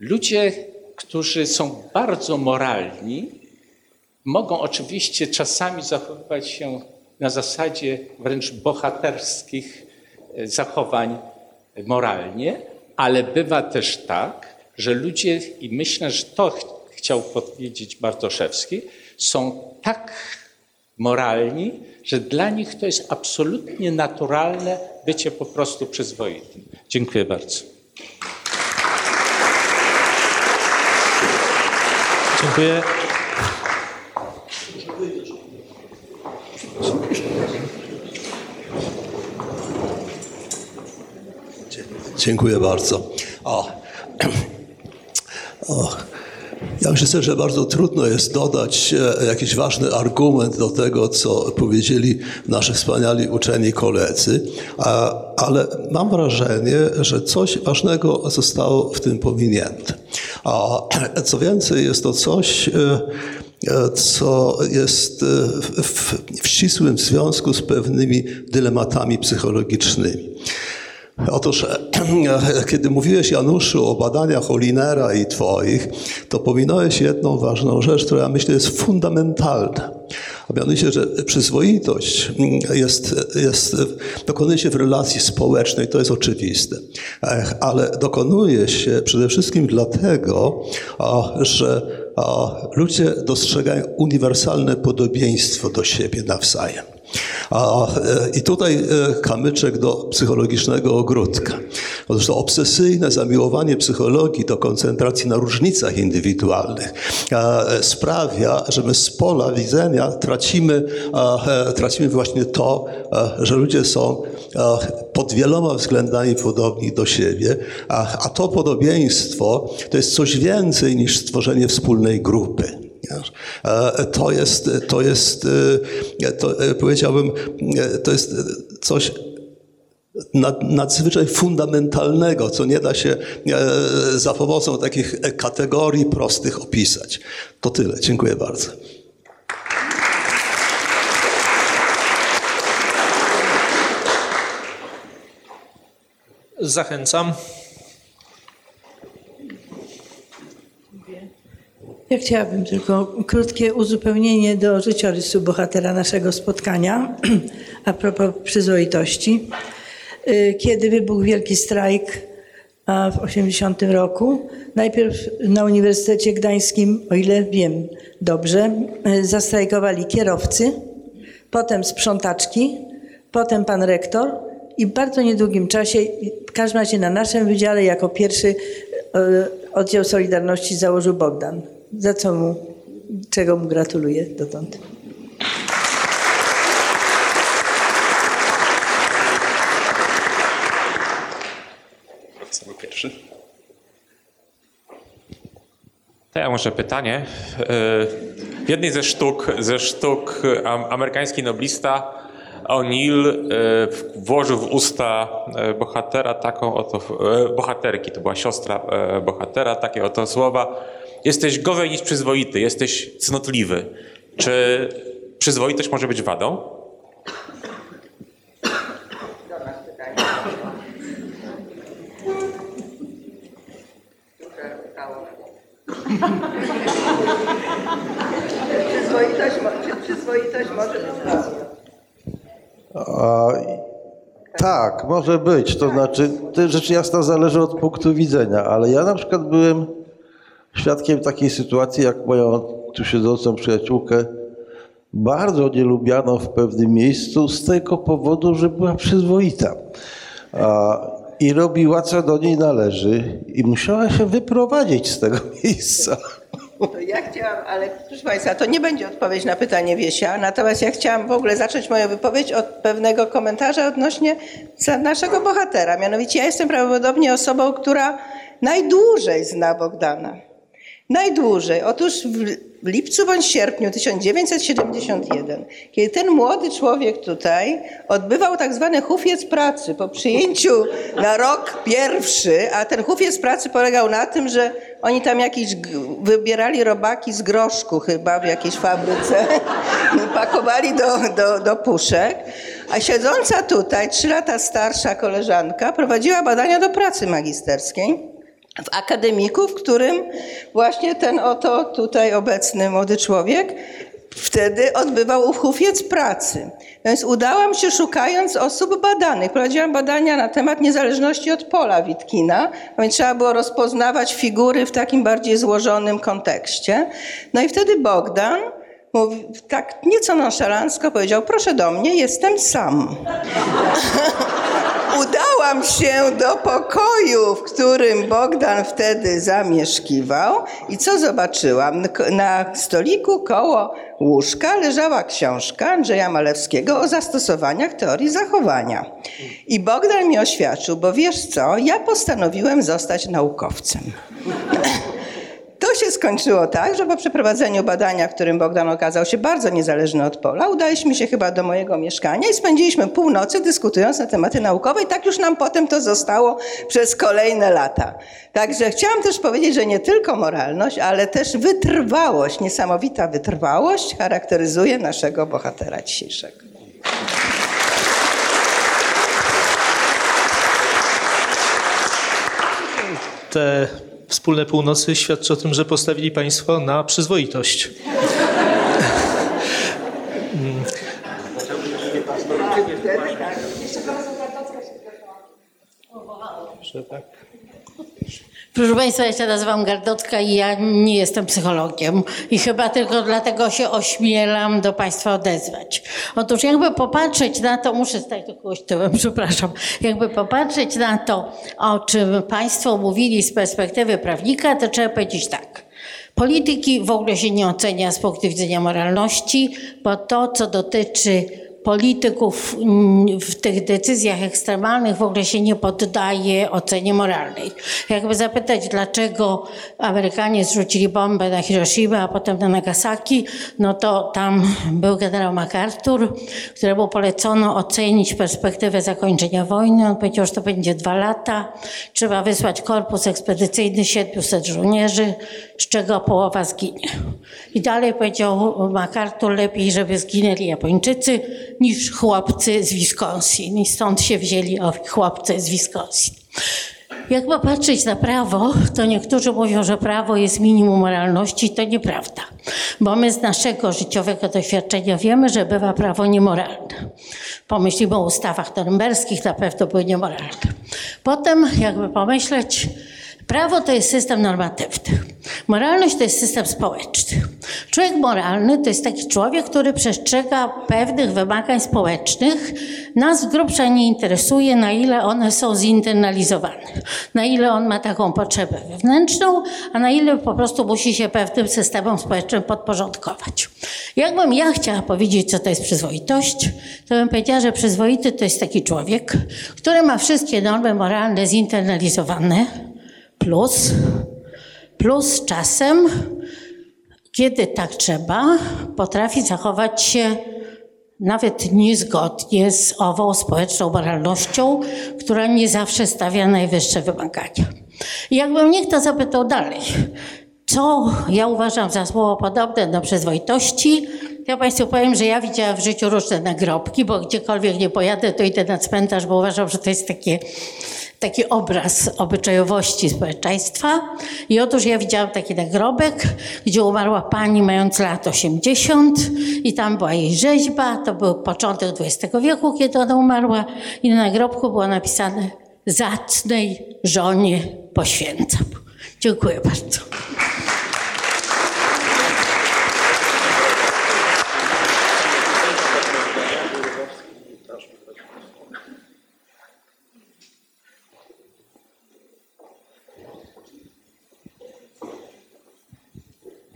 S7: ludzie, którzy są bardzo moralni, mogą oczywiście czasami zachowywać się na zasadzie wręcz bohaterskich e, zachowań moralnie, ale bywa też tak, że ludzie, i myślę, że to ch- chciał powiedzieć Bartoszewski, są tak moralni, że dla nich to jest absolutnie naturalne bycie po prostu przyzwoitym. Dziękuję bardzo.
S1: Dziękuję.
S8: Dziękuję bardzo. O. Ja myślę, że bardzo trudno jest dodać e, jakiś ważny argument do tego, co powiedzieli nasi wspaniali uczeni koledzy, ale mam wrażenie, że coś ważnego zostało w tym pominięte. A co więcej, jest to coś, e, e, co jest w, w ścisłym związku z pewnymi dylematami psychologicznymi. Otóż, kiedy mówiłeś, Januszu, o badaniach Olinera i Twoich, to pominąłeś jedną ważną rzecz, która myślę jest fundamentalna. A mianowicie, że przyzwoitość jest, jest, dokonuje się w relacji społecznej, to jest oczywiste, ale dokonuje się przede wszystkim dlatego, że ludzie dostrzegają uniwersalne podobieństwo do siebie nawzajem. A, I tutaj e, kamyczek do psychologicznego ogródka. To obsesyjne zamiłowanie psychologii do koncentracji na różnicach indywidualnych e, sprawia, że my z pola widzenia tracimy, e, tracimy właśnie to, że ludzie są pod wieloma względami podobni do siebie, a, a to podobieństwo to jest coś więcej niż stworzenie wspólnej grupy. E, To jest, to jest, e, to, e, powiedziałbym, to jest coś nad- nadzwyczaj fundamentalnego, co nie da się za pomocą takich kategorii prostych opisać. To tyle. Dziękuję bardzo.
S1: Zachęcam.
S9: Ja chciałabym tylko krótkie uzupełnienie do życiorysu bohatera naszego spotkania a propos przyzwoitości. Y, Kiedy wybuchł wielki strajk w 80 roku, najpierw na Uniwersytecie Gdańskim, o ile wiem dobrze, y, zastrajkowali kierowcy, potem sprzątaczki, potem pan rektor i w bardzo niedługim czasie, w każdym razie na naszym wydziale, jako pierwszy y, oddział Solidarności założył Bogdan, za co mu, czego mu gratuluję dotąd.
S10: To ja może pytanie. W jednej ze sztuk, ze sztuk am- amerykański noblista O'Neill w- włożył w usta e, bohatera taką oto, bohaterki, to była siostra bohatera, takie oto słowa. Jesteś gorzej niż przyzwoity, jesteś cnotliwy. Czy przyzwoitość może być wadą?
S3: Przyzwoitość, czy przyzwoitość może być wadzą?
S2: A, tak, może być. To znaczy, to rzecz jasna zależy od punktu widzenia, ale ja na przykład byłem świadkiem takiej sytuacji, jak moją tu siedzącą przyjaciółkę bardzo nie lubiano w pewnym miejscu z tego powodu, że była przyzwoita. A, I robiła, co do niej należy i musiała się wyprowadzić z tego miejsca.
S3: To ja chciałam, ale proszę Państwa, to nie będzie odpowiedź na pytanie Wiesia, natomiast ja chciałam w ogóle zacząć moją wypowiedź od pewnego komentarza odnośnie naszego bohatera. Mianowicie ja jestem prawdopodobnie osobą, która najdłużej zna Bogdana. Najdłużej. Otóż w, lipcu bądź sierpniu 1971, kiedy ten młody człowiek tutaj odbywał tak zwany hufiec pracy po przyjęciu na rok pierwszy, a ten hufiec pracy polegał na tym, że oni tam jakieś wybierali robaki z groszku chyba w jakiejś fabryce i pakowali do, do, do puszek, a siedząca tutaj, trzy lata starsza koleżanka prowadziła badania do pracy magisterskiej w akademiku, w którym właśnie ten oto tutaj obecny młody człowiek wtedy odbywał hufiec pracy. Więc udałam się szukając osób badanych. Prowadziłam badania na temat niezależności od pola Witkina, więc trzeba było rozpoznawać figury w takim bardziej złożonym kontekście. No i wtedy Bogdan mówi, tak nieco nonszalancko powiedział, proszę do mnie, jestem sam. Udałam się do pokoju, w którym Bogdan wtedy zamieszkiwał i co zobaczyłam? Na stoliku koło łóżka leżała książka Andrzeja Malewskiego o zastosowaniach teorii zachowania. I Bogdan mi oświadczył, bo wiesz co, ja postanowiłem zostać naukowcem. To się skończyło tak, że po przeprowadzeniu badania, w którym Bogdan okazał się bardzo niezależny od pola, udaliśmy się chyba do mojego mieszkania i spędziliśmy północy dyskutując na tematy naukowe i tak już nam potem to zostało przez kolejne lata. Także chciałam też powiedzieć, że nie tylko moralność, ale też wytrwałość, niesamowita wytrwałość charakteryzuje naszego bohatera dzisiejszego.
S1: Te wspólne północy świadczy o tym, że postawili Państwo na przyzwoitość. Że tak.
S11: Proszę Państwa, ja się nazywam Gardotka i ja nie jestem psychologiem i chyba tylko dlatego się ośmielam do Państwa odezwać. Otóż jakby popatrzeć na to, muszę stać do kogoś tyłem, przepraszam, jakby popatrzeć na to, o czym Państwo mówili z perspektywy prawnika, to trzeba powiedzieć tak. Polityki w ogóle się nie ocenia z punktu widzenia moralności, bo to, co dotyczy polityków w tych decyzjach ekstremalnych w ogóle się nie poddaje ocenie moralnej. Jakby zapytać, dlaczego Amerykanie zrzucili bombę na Hiroshima, a potem na Nagasaki, no to tam był generał MacArthur, któremu polecono ocenić perspektywę zakończenia wojny. On powiedział, że to będzie dwa lata. Trzeba wysłać korpus ekspedycyjny 700 żołnierzy, z czego połowa zginie. I dalej powiedział MacArthur, lepiej, żeby zginęli Japończycy, niż chłopcy z Wisconsin. I stąd się wzięli owi chłopcy z Wisconsin. Jak popatrzeć na prawo, to niektórzy mówią, że prawo jest minimum moralności. To nieprawda, bo my z naszego życiowego doświadczenia wiemy, że bywa prawo niemoralne. Pomyślimy o ustawach norymberskich, na pewno były niemoralne. Potem, jakby pomyśleć, Prawo to jest system normatywny. Moralność to jest system społeczny. Człowiek moralny to jest taki człowiek, który przestrzega pewnych wymagań społecznych. Nas z grubsza nie interesuje, na ile one są zinternalizowane, na ile on ma taką potrzebę wewnętrzną, a na ile po prostu musi się pewnym systemom społecznym podporządkować. Jakbym ja chciała powiedzieć, co to jest przyzwoitość, to bym powiedziała, że przyzwoity to jest taki człowiek, który ma wszystkie normy moralne zinternalizowane, plus, plus czasem, kiedy tak trzeba, potrafi zachować się nawet niezgodnie z ową społeczną moralnością, która nie zawsze stawia najwyższe wymagania. Jakbym niech to zapytał dalej, co ja uważam za słowo podobne do przyzwoitości, to ja Państwu powiem, że ja widziałam w życiu różne nagrobki, bo gdziekolwiek nie pojadę, to idę na cmentarz, bo uważam, że to jest takie, taki obraz obyczajowości społeczeństwa. I otóż ja widziałam taki nagrobek, gdzie umarła pani mając lat 80 i tam była jej rzeźba, to był początek XX wieku, kiedy ona umarła i na nagrobku było napisane zacnej żonie poświęcam. Dziękuję bardzo.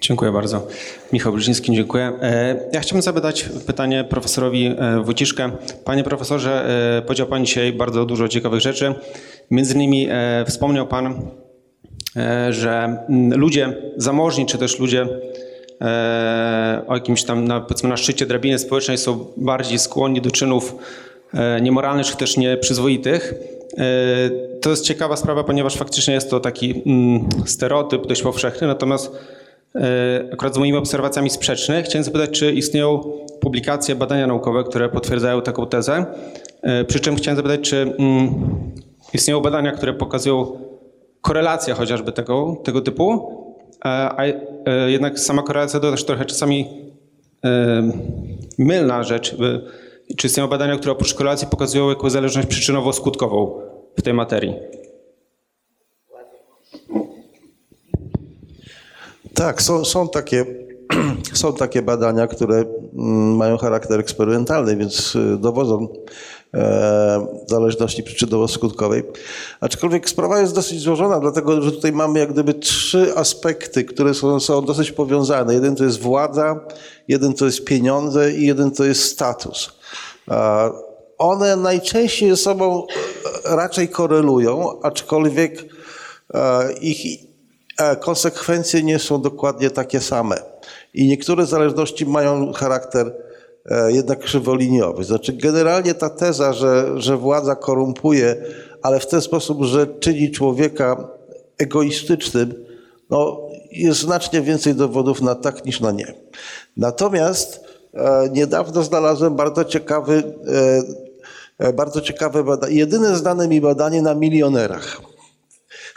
S5: Dziękuję bardzo. Michał Brzeziński, dziękuję. E, Ja chciałbym zadać pytanie profesorowi e, Wójciszkę. Panie profesorze, e, powiedział Pan dzisiaj bardzo dużo ciekawych rzeczy. Między innymi wspomniał Pan, że ludzie zamożni, czy też ludzie
S12: o jakimś tam, na, powiedzmy na szczycie drabiny społecznej są bardziej skłonni do czynów niemoralnych czy też nieprzyzwoitych. To jest ciekawa sprawa, ponieważ faktycznie jest to taki mm, stereotyp dość powszechny, natomiast akurat z moimi obserwacjami sprzeczny chciałem zapytać, czy istnieją publikacje, badania naukowe, które potwierdzają taką tezę. E, Przy czym chciałem zapytać, czy mm, istnieją badania, które pokazują korelację chociażby tego, tego typu, a, a e, jednak sama korelacja to też trochę czasami e, mylna rzecz. E, Czy istnieją badania, które oprócz korelacji pokazują jakąś zależność przyczynowo-skutkową w tej materii?
S2: Tak, są, są, takie, są takie badania, które mm, mają charakter eksperymentalny, więc y, dowodzą e, zależności przyczynowo-skutkowej. Aczkolwiek sprawa jest dosyć złożona, dlatego że tutaj mamy jak gdyby trzy aspekty, które są, są dosyć powiązane. Jeden to jest władza, jeden to jest pieniądze i jeden to jest status. One najczęściej ze sobą e, raczej korelują, aczkolwiek e, ich konsekwencje nie są dokładnie takie same. I niektóre zależności mają charakter e, jednak krzywoliniowy. Znaczy generalnie ta teza, że, że władza korumpuje, ale w ten sposób, że czyni człowieka egoistycznym, no, jest znacznie więcej dowodów na tak niż na nie. Natomiast e, niedawno znalazłem bardzo ciekawy, e, e, bardzo ciekawe badanie, jedyne znane mi badanie na milionerach.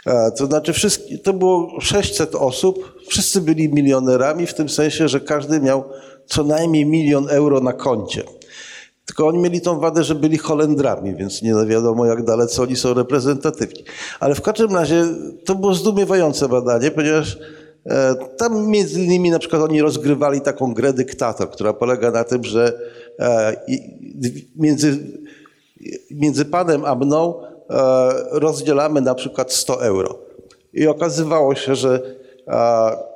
S2: E, To znaczy, to było 600 osób, wszyscy byli milionerami, w tym sensie, że każdy miał co najmniej milion euro na koncie. Tylko oni mieli tą wadę, że byli Holendrami, więc nie wiadomo, jak dalece oni są reprezentatywni. Ale w każdym razie to było zdumiewające badanie, ponieważ e, tam między innymi na przykład oni rozgrywali taką grę dyktator, która polega na tym, że e, między między panem a mną rozdzielamy na przykład 100 euro. I okazywało się, że e,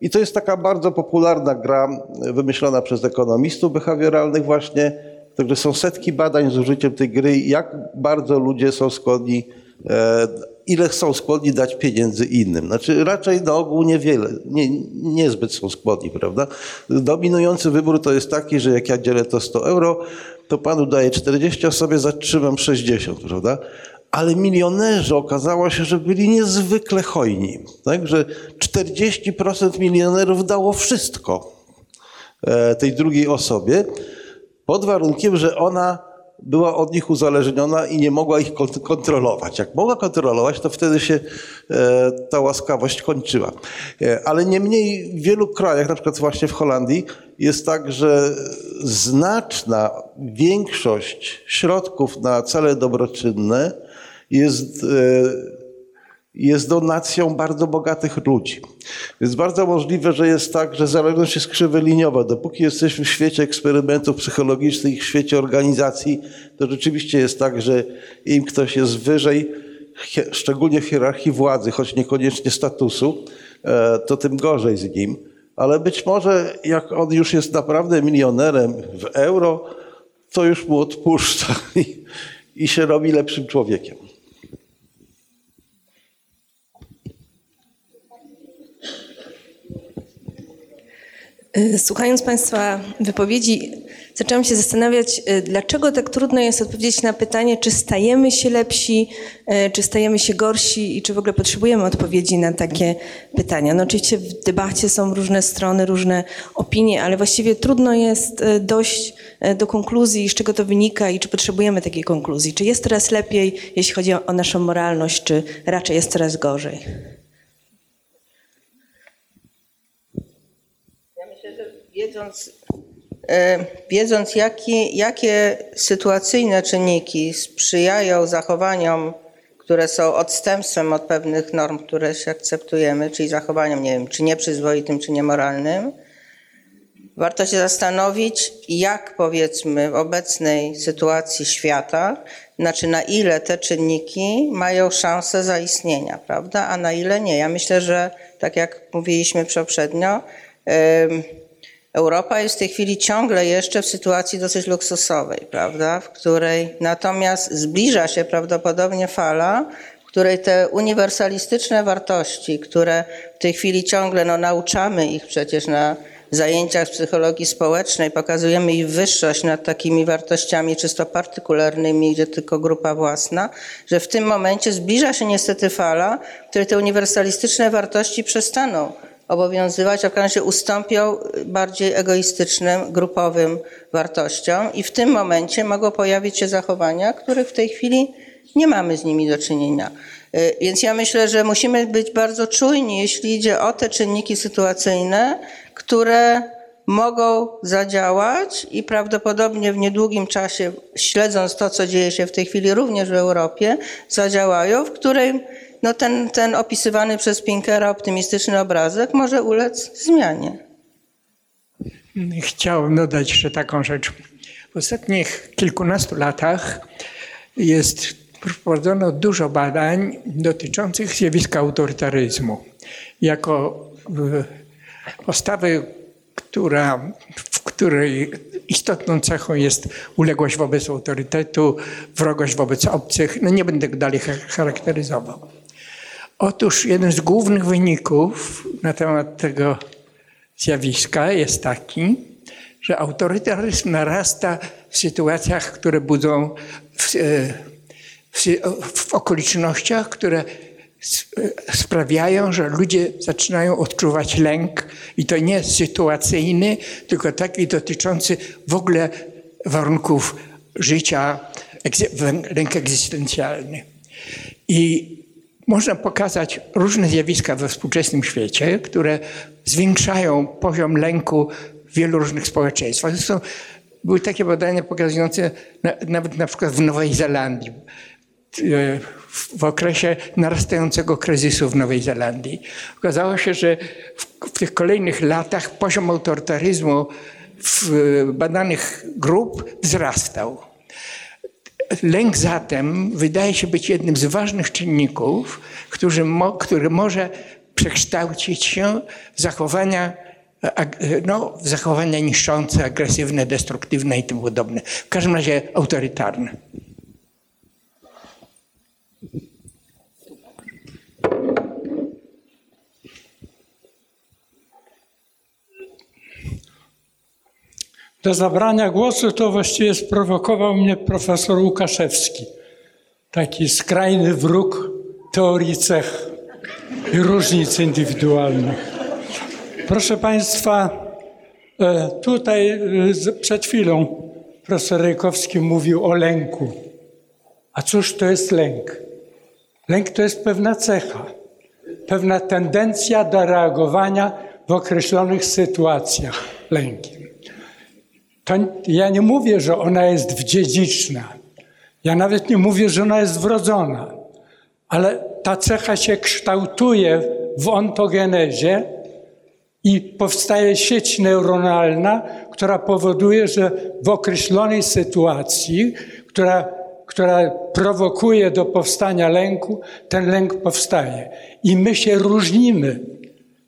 S2: i to jest taka bardzo popularna gra e, wymyślona przez ekonomistów behawioralnych właśnie, także są setki badań z użyciem tej gry, jak bardzo ludzie są skłonni, e, ile są skłonni dać pieniędzy innym. Znaczy raczej na ogół niewiele, nie, niezbyt są skłonni, prawda? Dominujący wybór to jest taki, że jak ja dzielę to 100 euro, to panu daję 40, a sobie zatrzymam 60, prawda? Ale milionerzy okazało się, że byli niezwykle hojni. Tak? Że 40% milionerów dało wszystko e, tej drugiej osobie, pod warunkiem, że ona była od nich uzależniona i nie mogła ich kont- kontrolować. Jak mogła kontrolować, to wtedy się e, ta łaskawość kończyła. E, ale niemniej w wielu krajach, na przykład właśnie w Holandii, jest tak, że znaczna większość środków na cele dobroczynne jest, e, jest donacją bardzo bogatych ludzi. Więc bardzo możliwe, że jest tak, że zależność jest krzywoliniowa. Dopóki jesteśmy w świecie eksperymentów psychologicznych w świecie organizacji, to rzeczywiście jest tak, że im ktoś jest wyżej, szczególnie w hierarchii władzy, choć niekoniecznie statusu, e, to tym gorzej z nim. Ale być może jak on już jest naprawdę milionerem w euro, to już mu odpuszcza i, i się robi lepszym człowiekiem.
S13: Słuchając Państwa wypowiedzi, zaczęłam się zastanawiać, y, dlaczego tak trudno jest odpowiedzieć na pytanie, czy stajemy się lepsi, y, czy stajemy się gorsi i czy w ogóle potrzebujemy odpowiedzi na takie pytania. No oczywiście w debacie są różne strony, różne opinie, ale właściwie trudno jest y, dojść y, do konkluzji, z czego to wynika i czy potrzebujemy takiej konkluzji. Czy jest teraz lepiej, jeśli chodzi o naszą moralność, czy raczej jest coraz gorzej?
S3: Wiedząc, e, wiedząc jakie, jakie sytuacyjne czynniki sprzyjają zachowaniom, które są odstępstwem od pewnych norm, które się akceptujemy, czyli zachowaniom, nie wiem, czy nieprzyzwoitym, czy niemoralnym, warto się zastanowić, jak powiedzmy w obecnej sytuacji świata, znaczy na ile te czynniki mają szansę zaistnienia, prawda, a na ile nie. Ja myślę, że tak jak mówiliśmy poprzednio, em, Europa jest w tej chwili ciągle jeszcze w sytuacji dosyć luksusowej, prawda? W której natomiast zbliża się prawdopodobnie fala, w której te uniwersalistyczne wartości, które w tej chwili ciągle no, nauczamy ich przecież na zajęciach psychologii społecznej, pokazujemy ich wyższość nad takimi wartościami czysto partykularnymi, gdzie tylko grupa własna, że w tym momencie zbliża się niestety fala, w której te uniwersalistyczne wartości przestaną obowiązywać, a w każdym razie ustąpią bardziej egoistycznym, grupowym wartościom i w tym momencie mogą pojawić się zachowania, których w tej chwili nie mamy z nimi do czynienia. Y, Więc ja myślę, że musimy być bardzo czujni, jeśli idzie o te czynniki sytuacyjne, które mogą zadziałać i prawdopodobnie w niedługim czasie, śledząc to, co dzieje się w tej chwili również w Europie, zadziałają, w której no ten, ten opisywany przez Pinkera optymistyczny obrazek może ulec zmianie.
S4: Chciałem dodać jeszcze taką rzecz. W ostatnich kilkunastu latach jest prowadzono dużo badań dotyczących zjawiska autorytaryzmu. Jako postawy, która, w której istotną cechą jest uległość wobec autorytetu, wrogość wobec obcych. No nie będę go dalej cha- charakteryzował. Otóż jeden z głównych wyników na temat tego zjawiska jest taki, że autorytaryzm narasta w sytuacjach, które budzą w, e, w, w okolicznościach, które e, sprawiają, że ludzie zaczynają odczuwać lęk i to nie sytuacyjny, tylko taki dotyczący w ogóle warunków życia, lęk egzystencjalny. I można pokazać różne zjawiska we współczesnym świecie, które zwiększają poziom lęku w wielu różnych społeczeństwach. Zresztą były takie badania pokazujące na, nawet na przykład w Nowej Zelandii, w, okresie narastającego kryzysu w Nowej Zelandii. Okazało się, że w, w tych kolejnych latach poziom autorytaryzmu w badanych grup wzrastał. Lęk zatem wydaje się być jednym z ważnych czynników, który, mo, który może przekształcić się w zachowania, e, ag- no, w zachowania niszczące, agresywne, destruktywne i tym podobne. W każdym razie autorytarne.
S14: Do zabrania głosu to właściwie sprowokował mnie profesor Łukaszewski, taki skrajny wróg teorii cech i różnic indywidualnych. Proszę Państwa, e, tutaj e, przed chwilą profesor Rejkowski mówił o lęku. A cóż to jest lęk? Lęk to jest pewna cecha, pewna tendencja do reagowania w określonych sytuacjach lękiem. To ja nie mówię, że ona jest dziedziczna. Ja nawet nie mówię, że ona jest wrodzona. Ale ta cecha się kształtuje w ontogenezie i powstaje sieć neuronalna, która powoduje, że w określonej sytuacji, która, która prowokuje do powstania lęku, ten lęk powstaje. I my się różnimy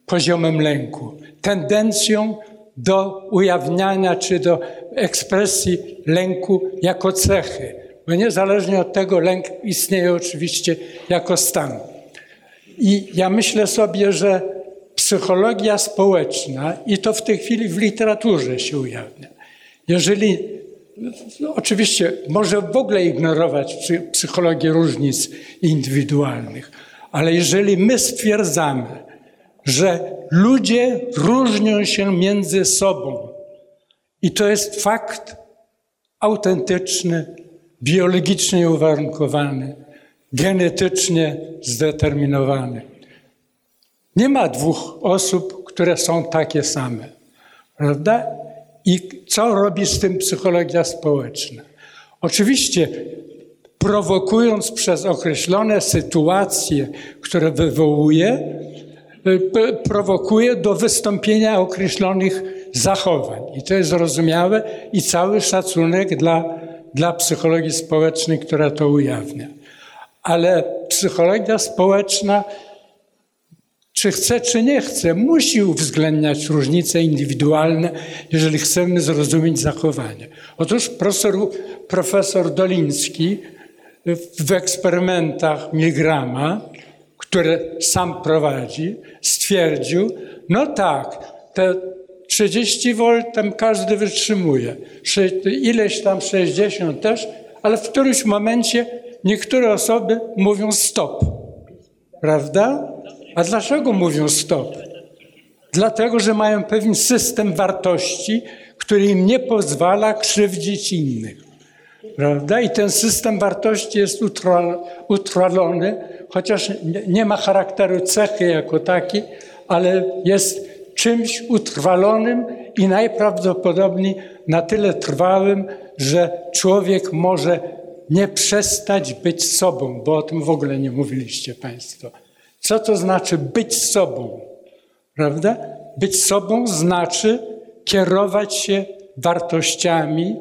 S14: poziomem lęku, tendencją do ujawniania czy do ekspresji lęku jako cechy. Bo niezależnie od tego lęk istnieje oczywiście jako stan. I ja myślę sobie, że psychologia społeczna, i to w tej chwili w literaturze się ujawnia, jeżeli no, oczywiście może w ogóle ignorować psy- psychologię różnic indywidualnych, ale jeżeli my stwierdzamy, że ludzie różnią się między sobą i to jest fakt autentyczny, biologicznie uwarunkowany, genetycznie zdeterminowany. Nie ma dwóch osób, które są takie same, prawda? I co robi z tym psychologia społeczna? Oczywiście prowokując przez określone sytuacje, które wywołuje, prowokuje do wystąpienia określonych zachowań. I to jest zrozumiałe i cały szacunek dla, dla psychologii społecznej, która to ujawnia. Ale psychologia społeczna, czy chce, czy nie chce, musi uwzględniać różnice indywidualne, jeżeli chcemy zrozumieć zachowanie. Otóż profesor, profesor Doliński w eksperymentach Milgrama, które sam prowadzi, stwierdził, no tak, te 30 V tam każdy wytrzymuje, ileś tam 60 też, ale w którymś momencie niektóre osoby mówią stop, prawda? A dlaczego mówią stop? Dlatego, że mają pewien system wartości, który im nie pozwala krzywdzić innych. Prawda? I ten system wartości jest utrwal- utrwalony, chociaż nie ma charakteru cechy jako taki, ale jest czymś utrwalonym i najprawdopodobniej na tyle trwałym, że człowiek może nie przestać być sobą, bo o tym w ogóle nie mówiliście Państwo. Co to znaczy być sobą? Prawda? Być sobą znaczy kierować się wartościami,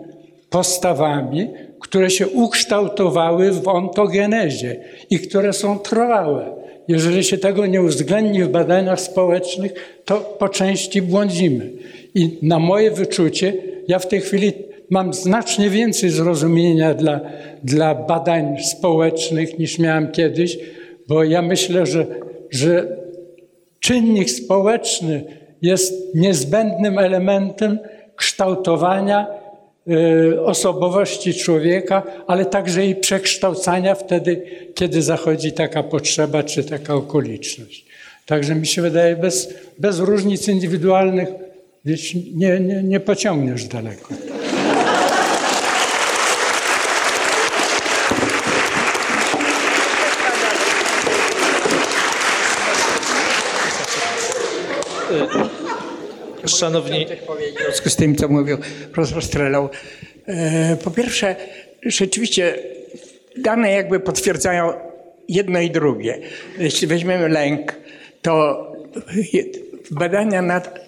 S14: postawami, które się ukształtowały w ontogenezie i które są trwałe. Jeżeli się tego nie uwzględni w badaniach społecznych, to po części błądzimy. I na moje wyczucie, ja w tej chwili mam znacznie więcej zrozumienia dla, dla badań społecznych niż miałem kiedyś, bo ja myślę, że, że czynnik społeczny jest niezbędnym elementem kształtowania osobowości człowieka, ale także i przekształcania wtedy, kiedy zachodzi taka potrzeba czy taka okoliczność. Także mi się wydaje, bez, bez różnic indywidualnych wiesz, nie, nie, nie pociągniesz daleko.
S1: Szanowni
S4: w związku z tym, co mówił profesor Strelow. E, Po pierwsze, rzeczywiście dane jakby potwierdzają jedno i drugie. Jeśli weźmiemy lęk, to badania nad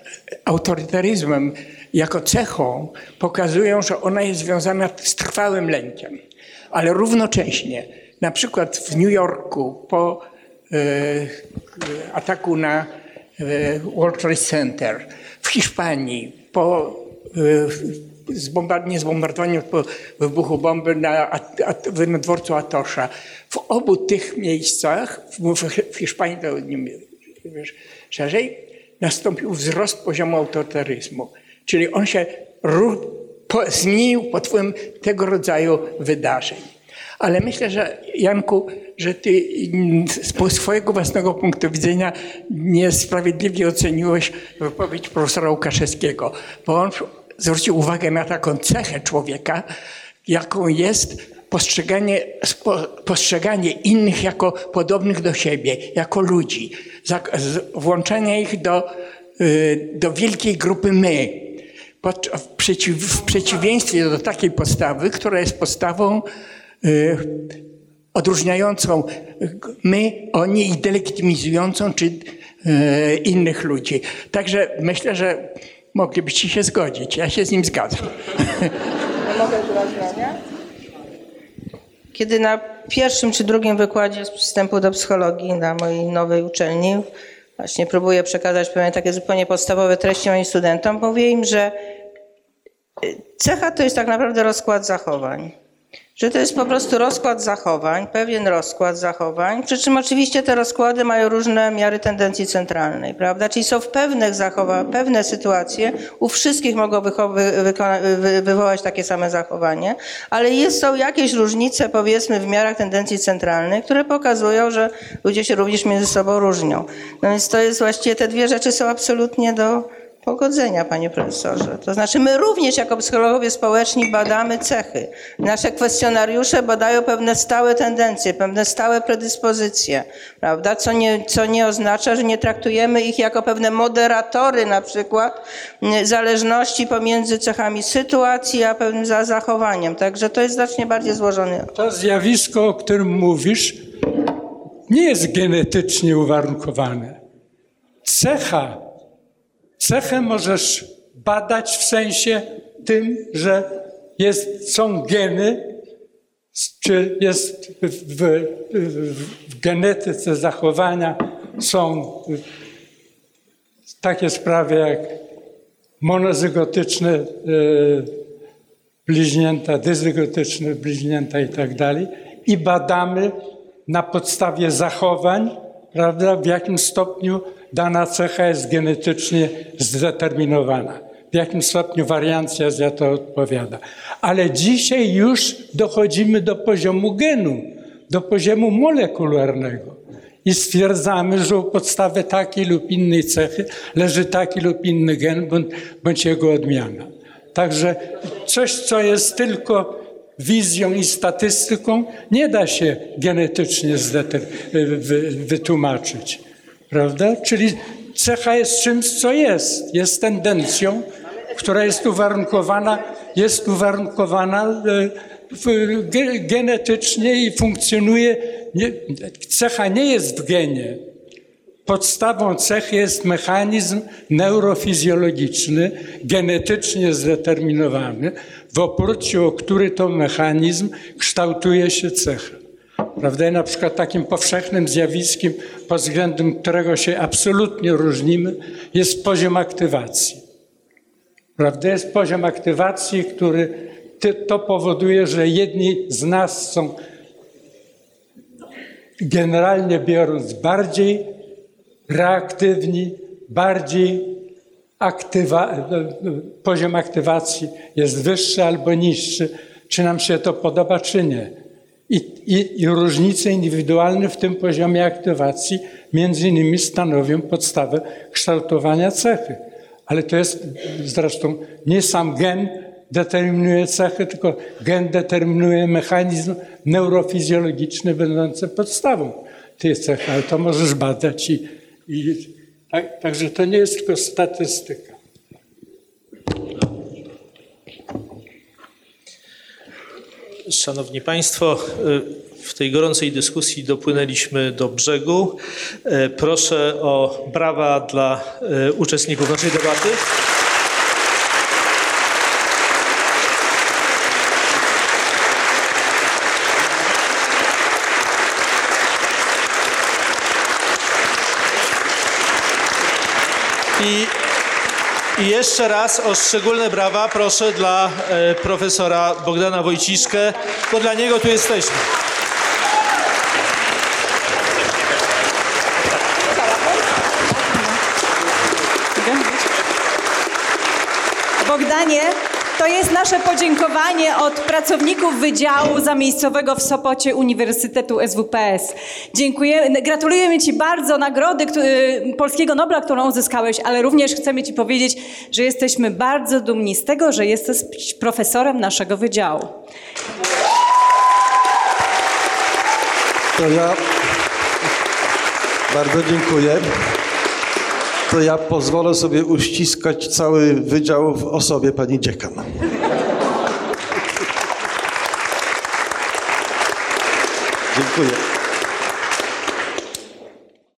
S4: autorytaryzmem jako cechą pokazują, że ona jest związana z trwałym lękiem. Ale równocześnie, na przykład w New Yorku po e, ataku na World Trade Center, w Hiszpanii po e, nie zbombardowaniu, po wybuchu bomby na, na dworcu Atosza. W obu tych miejscach, w, Hiszpanii to nie wiesz, szerzej, nastąpił wzrost poziomu autorytaryzmu. Czyli on się po, zmienił pod wpływem tego rodzaju wydarzeń. Ale myślę, że Janku, że ty z swojego własnego punktu widzenia niesprawiedliwie oceniłeś wypowiedź profesora Łukaszewskiego, bo on zwrócił uwagę na taką cechę człowieka, jaką jest postrzeganie, postrzeganie innych jako podobnych do siebie, jako ludzi, włączenie ich do, y, do wielkiej grupy my. W, przeciw, w przeciwieństwie do takiej postawy, która jest postawą y, odróżniającą my, oni i delegitymizującą czy y, innych ludzi. Także myślę, że moglibyście się zgodzić. Ja się z nim zgadzam.
S3: Mogę? Kiedy na pierwszym czy drugim wykładzie z przystępu do psychologii na mojej nowej uczelni właśnie próbuję przekazać pewne takie zupełnie podstawowe treści moim studentom, mówię im, że y, cecha to jest tak naprawdę rozkład zachowań. Że to jest po prostu rozkład zachowań, pewien rozkład zachowań, przy czym oczywiście te rozkłady mają różne miary tendencji centralnej, prawda? Czyli są w pewnych zachowa pewne sytuacje, u wszystkich mogą wywołać takie same zachowanie, ale jest, są jakieś różnice, powiedzmy, w miarach tendencji centralnej, które pokazują, że ludzie się również między sobą różnią. No więc to jest właściwie, te dwie rzeczy są absolutnie do pogodzenia, panie profesorze. To znaczy my również jako psychologowie społeczni badamy cechy. Nasze kwestionariusze badają pewne stałe tendencje, pewne stałe predyspozycje, prawda? Co nie, co nie oznacza, że nie traktujemy ich jako pewne moderatory na przykład zależności pomiędzy cechami sytuacji a pewnym za- zachowaniem. Także to jest znacznie bardziej złożony.
S14: To zjawisko, o którym mówisz, nie jest genetycznie uwarunkowane. Cecha, cechę możesz badać w sensie tym, że jest, są geny, czy jest w, w, w genetyce zachowania są takie sprawy jak monozygotyczne e, bliźnięta, dyzygotyczne bliźnięta i tak dalej. i badamy na podstawie zachowań, prawda, w jakim stopniu dana cecha jest genetycznie zdeterminowana, w jakim stopniu wariancja za to odpowiada. Ale dzisiaj już dochodzimy do poziomu genu, do poziomu molekularnego i stwierdzamy, że u podstawy takiej lub innej cechy leży taki lub inny gen bądź, jego odmiana. Także coś, co jest tylko wizją i statystyką, nie da się genetycznie wytłumaczyć. Prawda? Czyli cecha jest czymś, co jest. Jest tendencją, która jest uwarunkowana, jest uwarunkowana e, genetycznie i funkcjonuje. Cecha nie jest w genie. Podstawą cech jest mechanizm neurofizjologiczny, genetycznie zdeterminowany, w oparciu o który to mechanizm kształtuje się cecha. Prawda? Na przykład takim powszechnym zjawiskiem, pod względem którego się absolutnie różnimy, jest poziom aktywacji. Prawda? Jest poziom aktywacji, który to powoduje, że jedni z nas są generalnie biorąc bardziej reaktywni, bardziej aktywa, poziom aktywacji jest wyższy albo niższy, czy nam się to podoba, czy nie. I, i, I różnice indywidualne w tym poziomie aktywacji między innymi stanowią podstawę kształtowania cechy. Ale to jest zresztą nie sam gen determinuje cechy, tylko gen determinuje mechanizm neurofizjologiczny będący podstawą tej cechy. Ale to możesz badać i, i tak, także to nie jest tylko statystyka.
S1: Szanowni Państwo, y, w tej gorącej dyskusji dopłynęliśmy do brzegu. Y, Proszę o brawa dla y, uczestników naszej debaty. I, Jeszcze raz o szczególne brawa proszę dla e, profesora Bogdana Wojciszkę, bo dla niego tu jesteśmy.
S15: Bogdanie, to jest nasze podziękowanie od pracowników Wydziału Zamiejscowego w Sopocie Uniwersytetu SWPS. Dziękuję, gratulujemy Ci bardzo nagrody y, Polskiego Nobla, którą uzyskałeś, ale również chcemy Ci powiedzieć, że jesteśmy bardzo dumni z tego, że jesteś profesorem naszego wydziału.
S2: To ja bardzo dziękuję. To ja pozwolę sobie uściskać cały wydział w osobie pani dziekan. Dziękuję.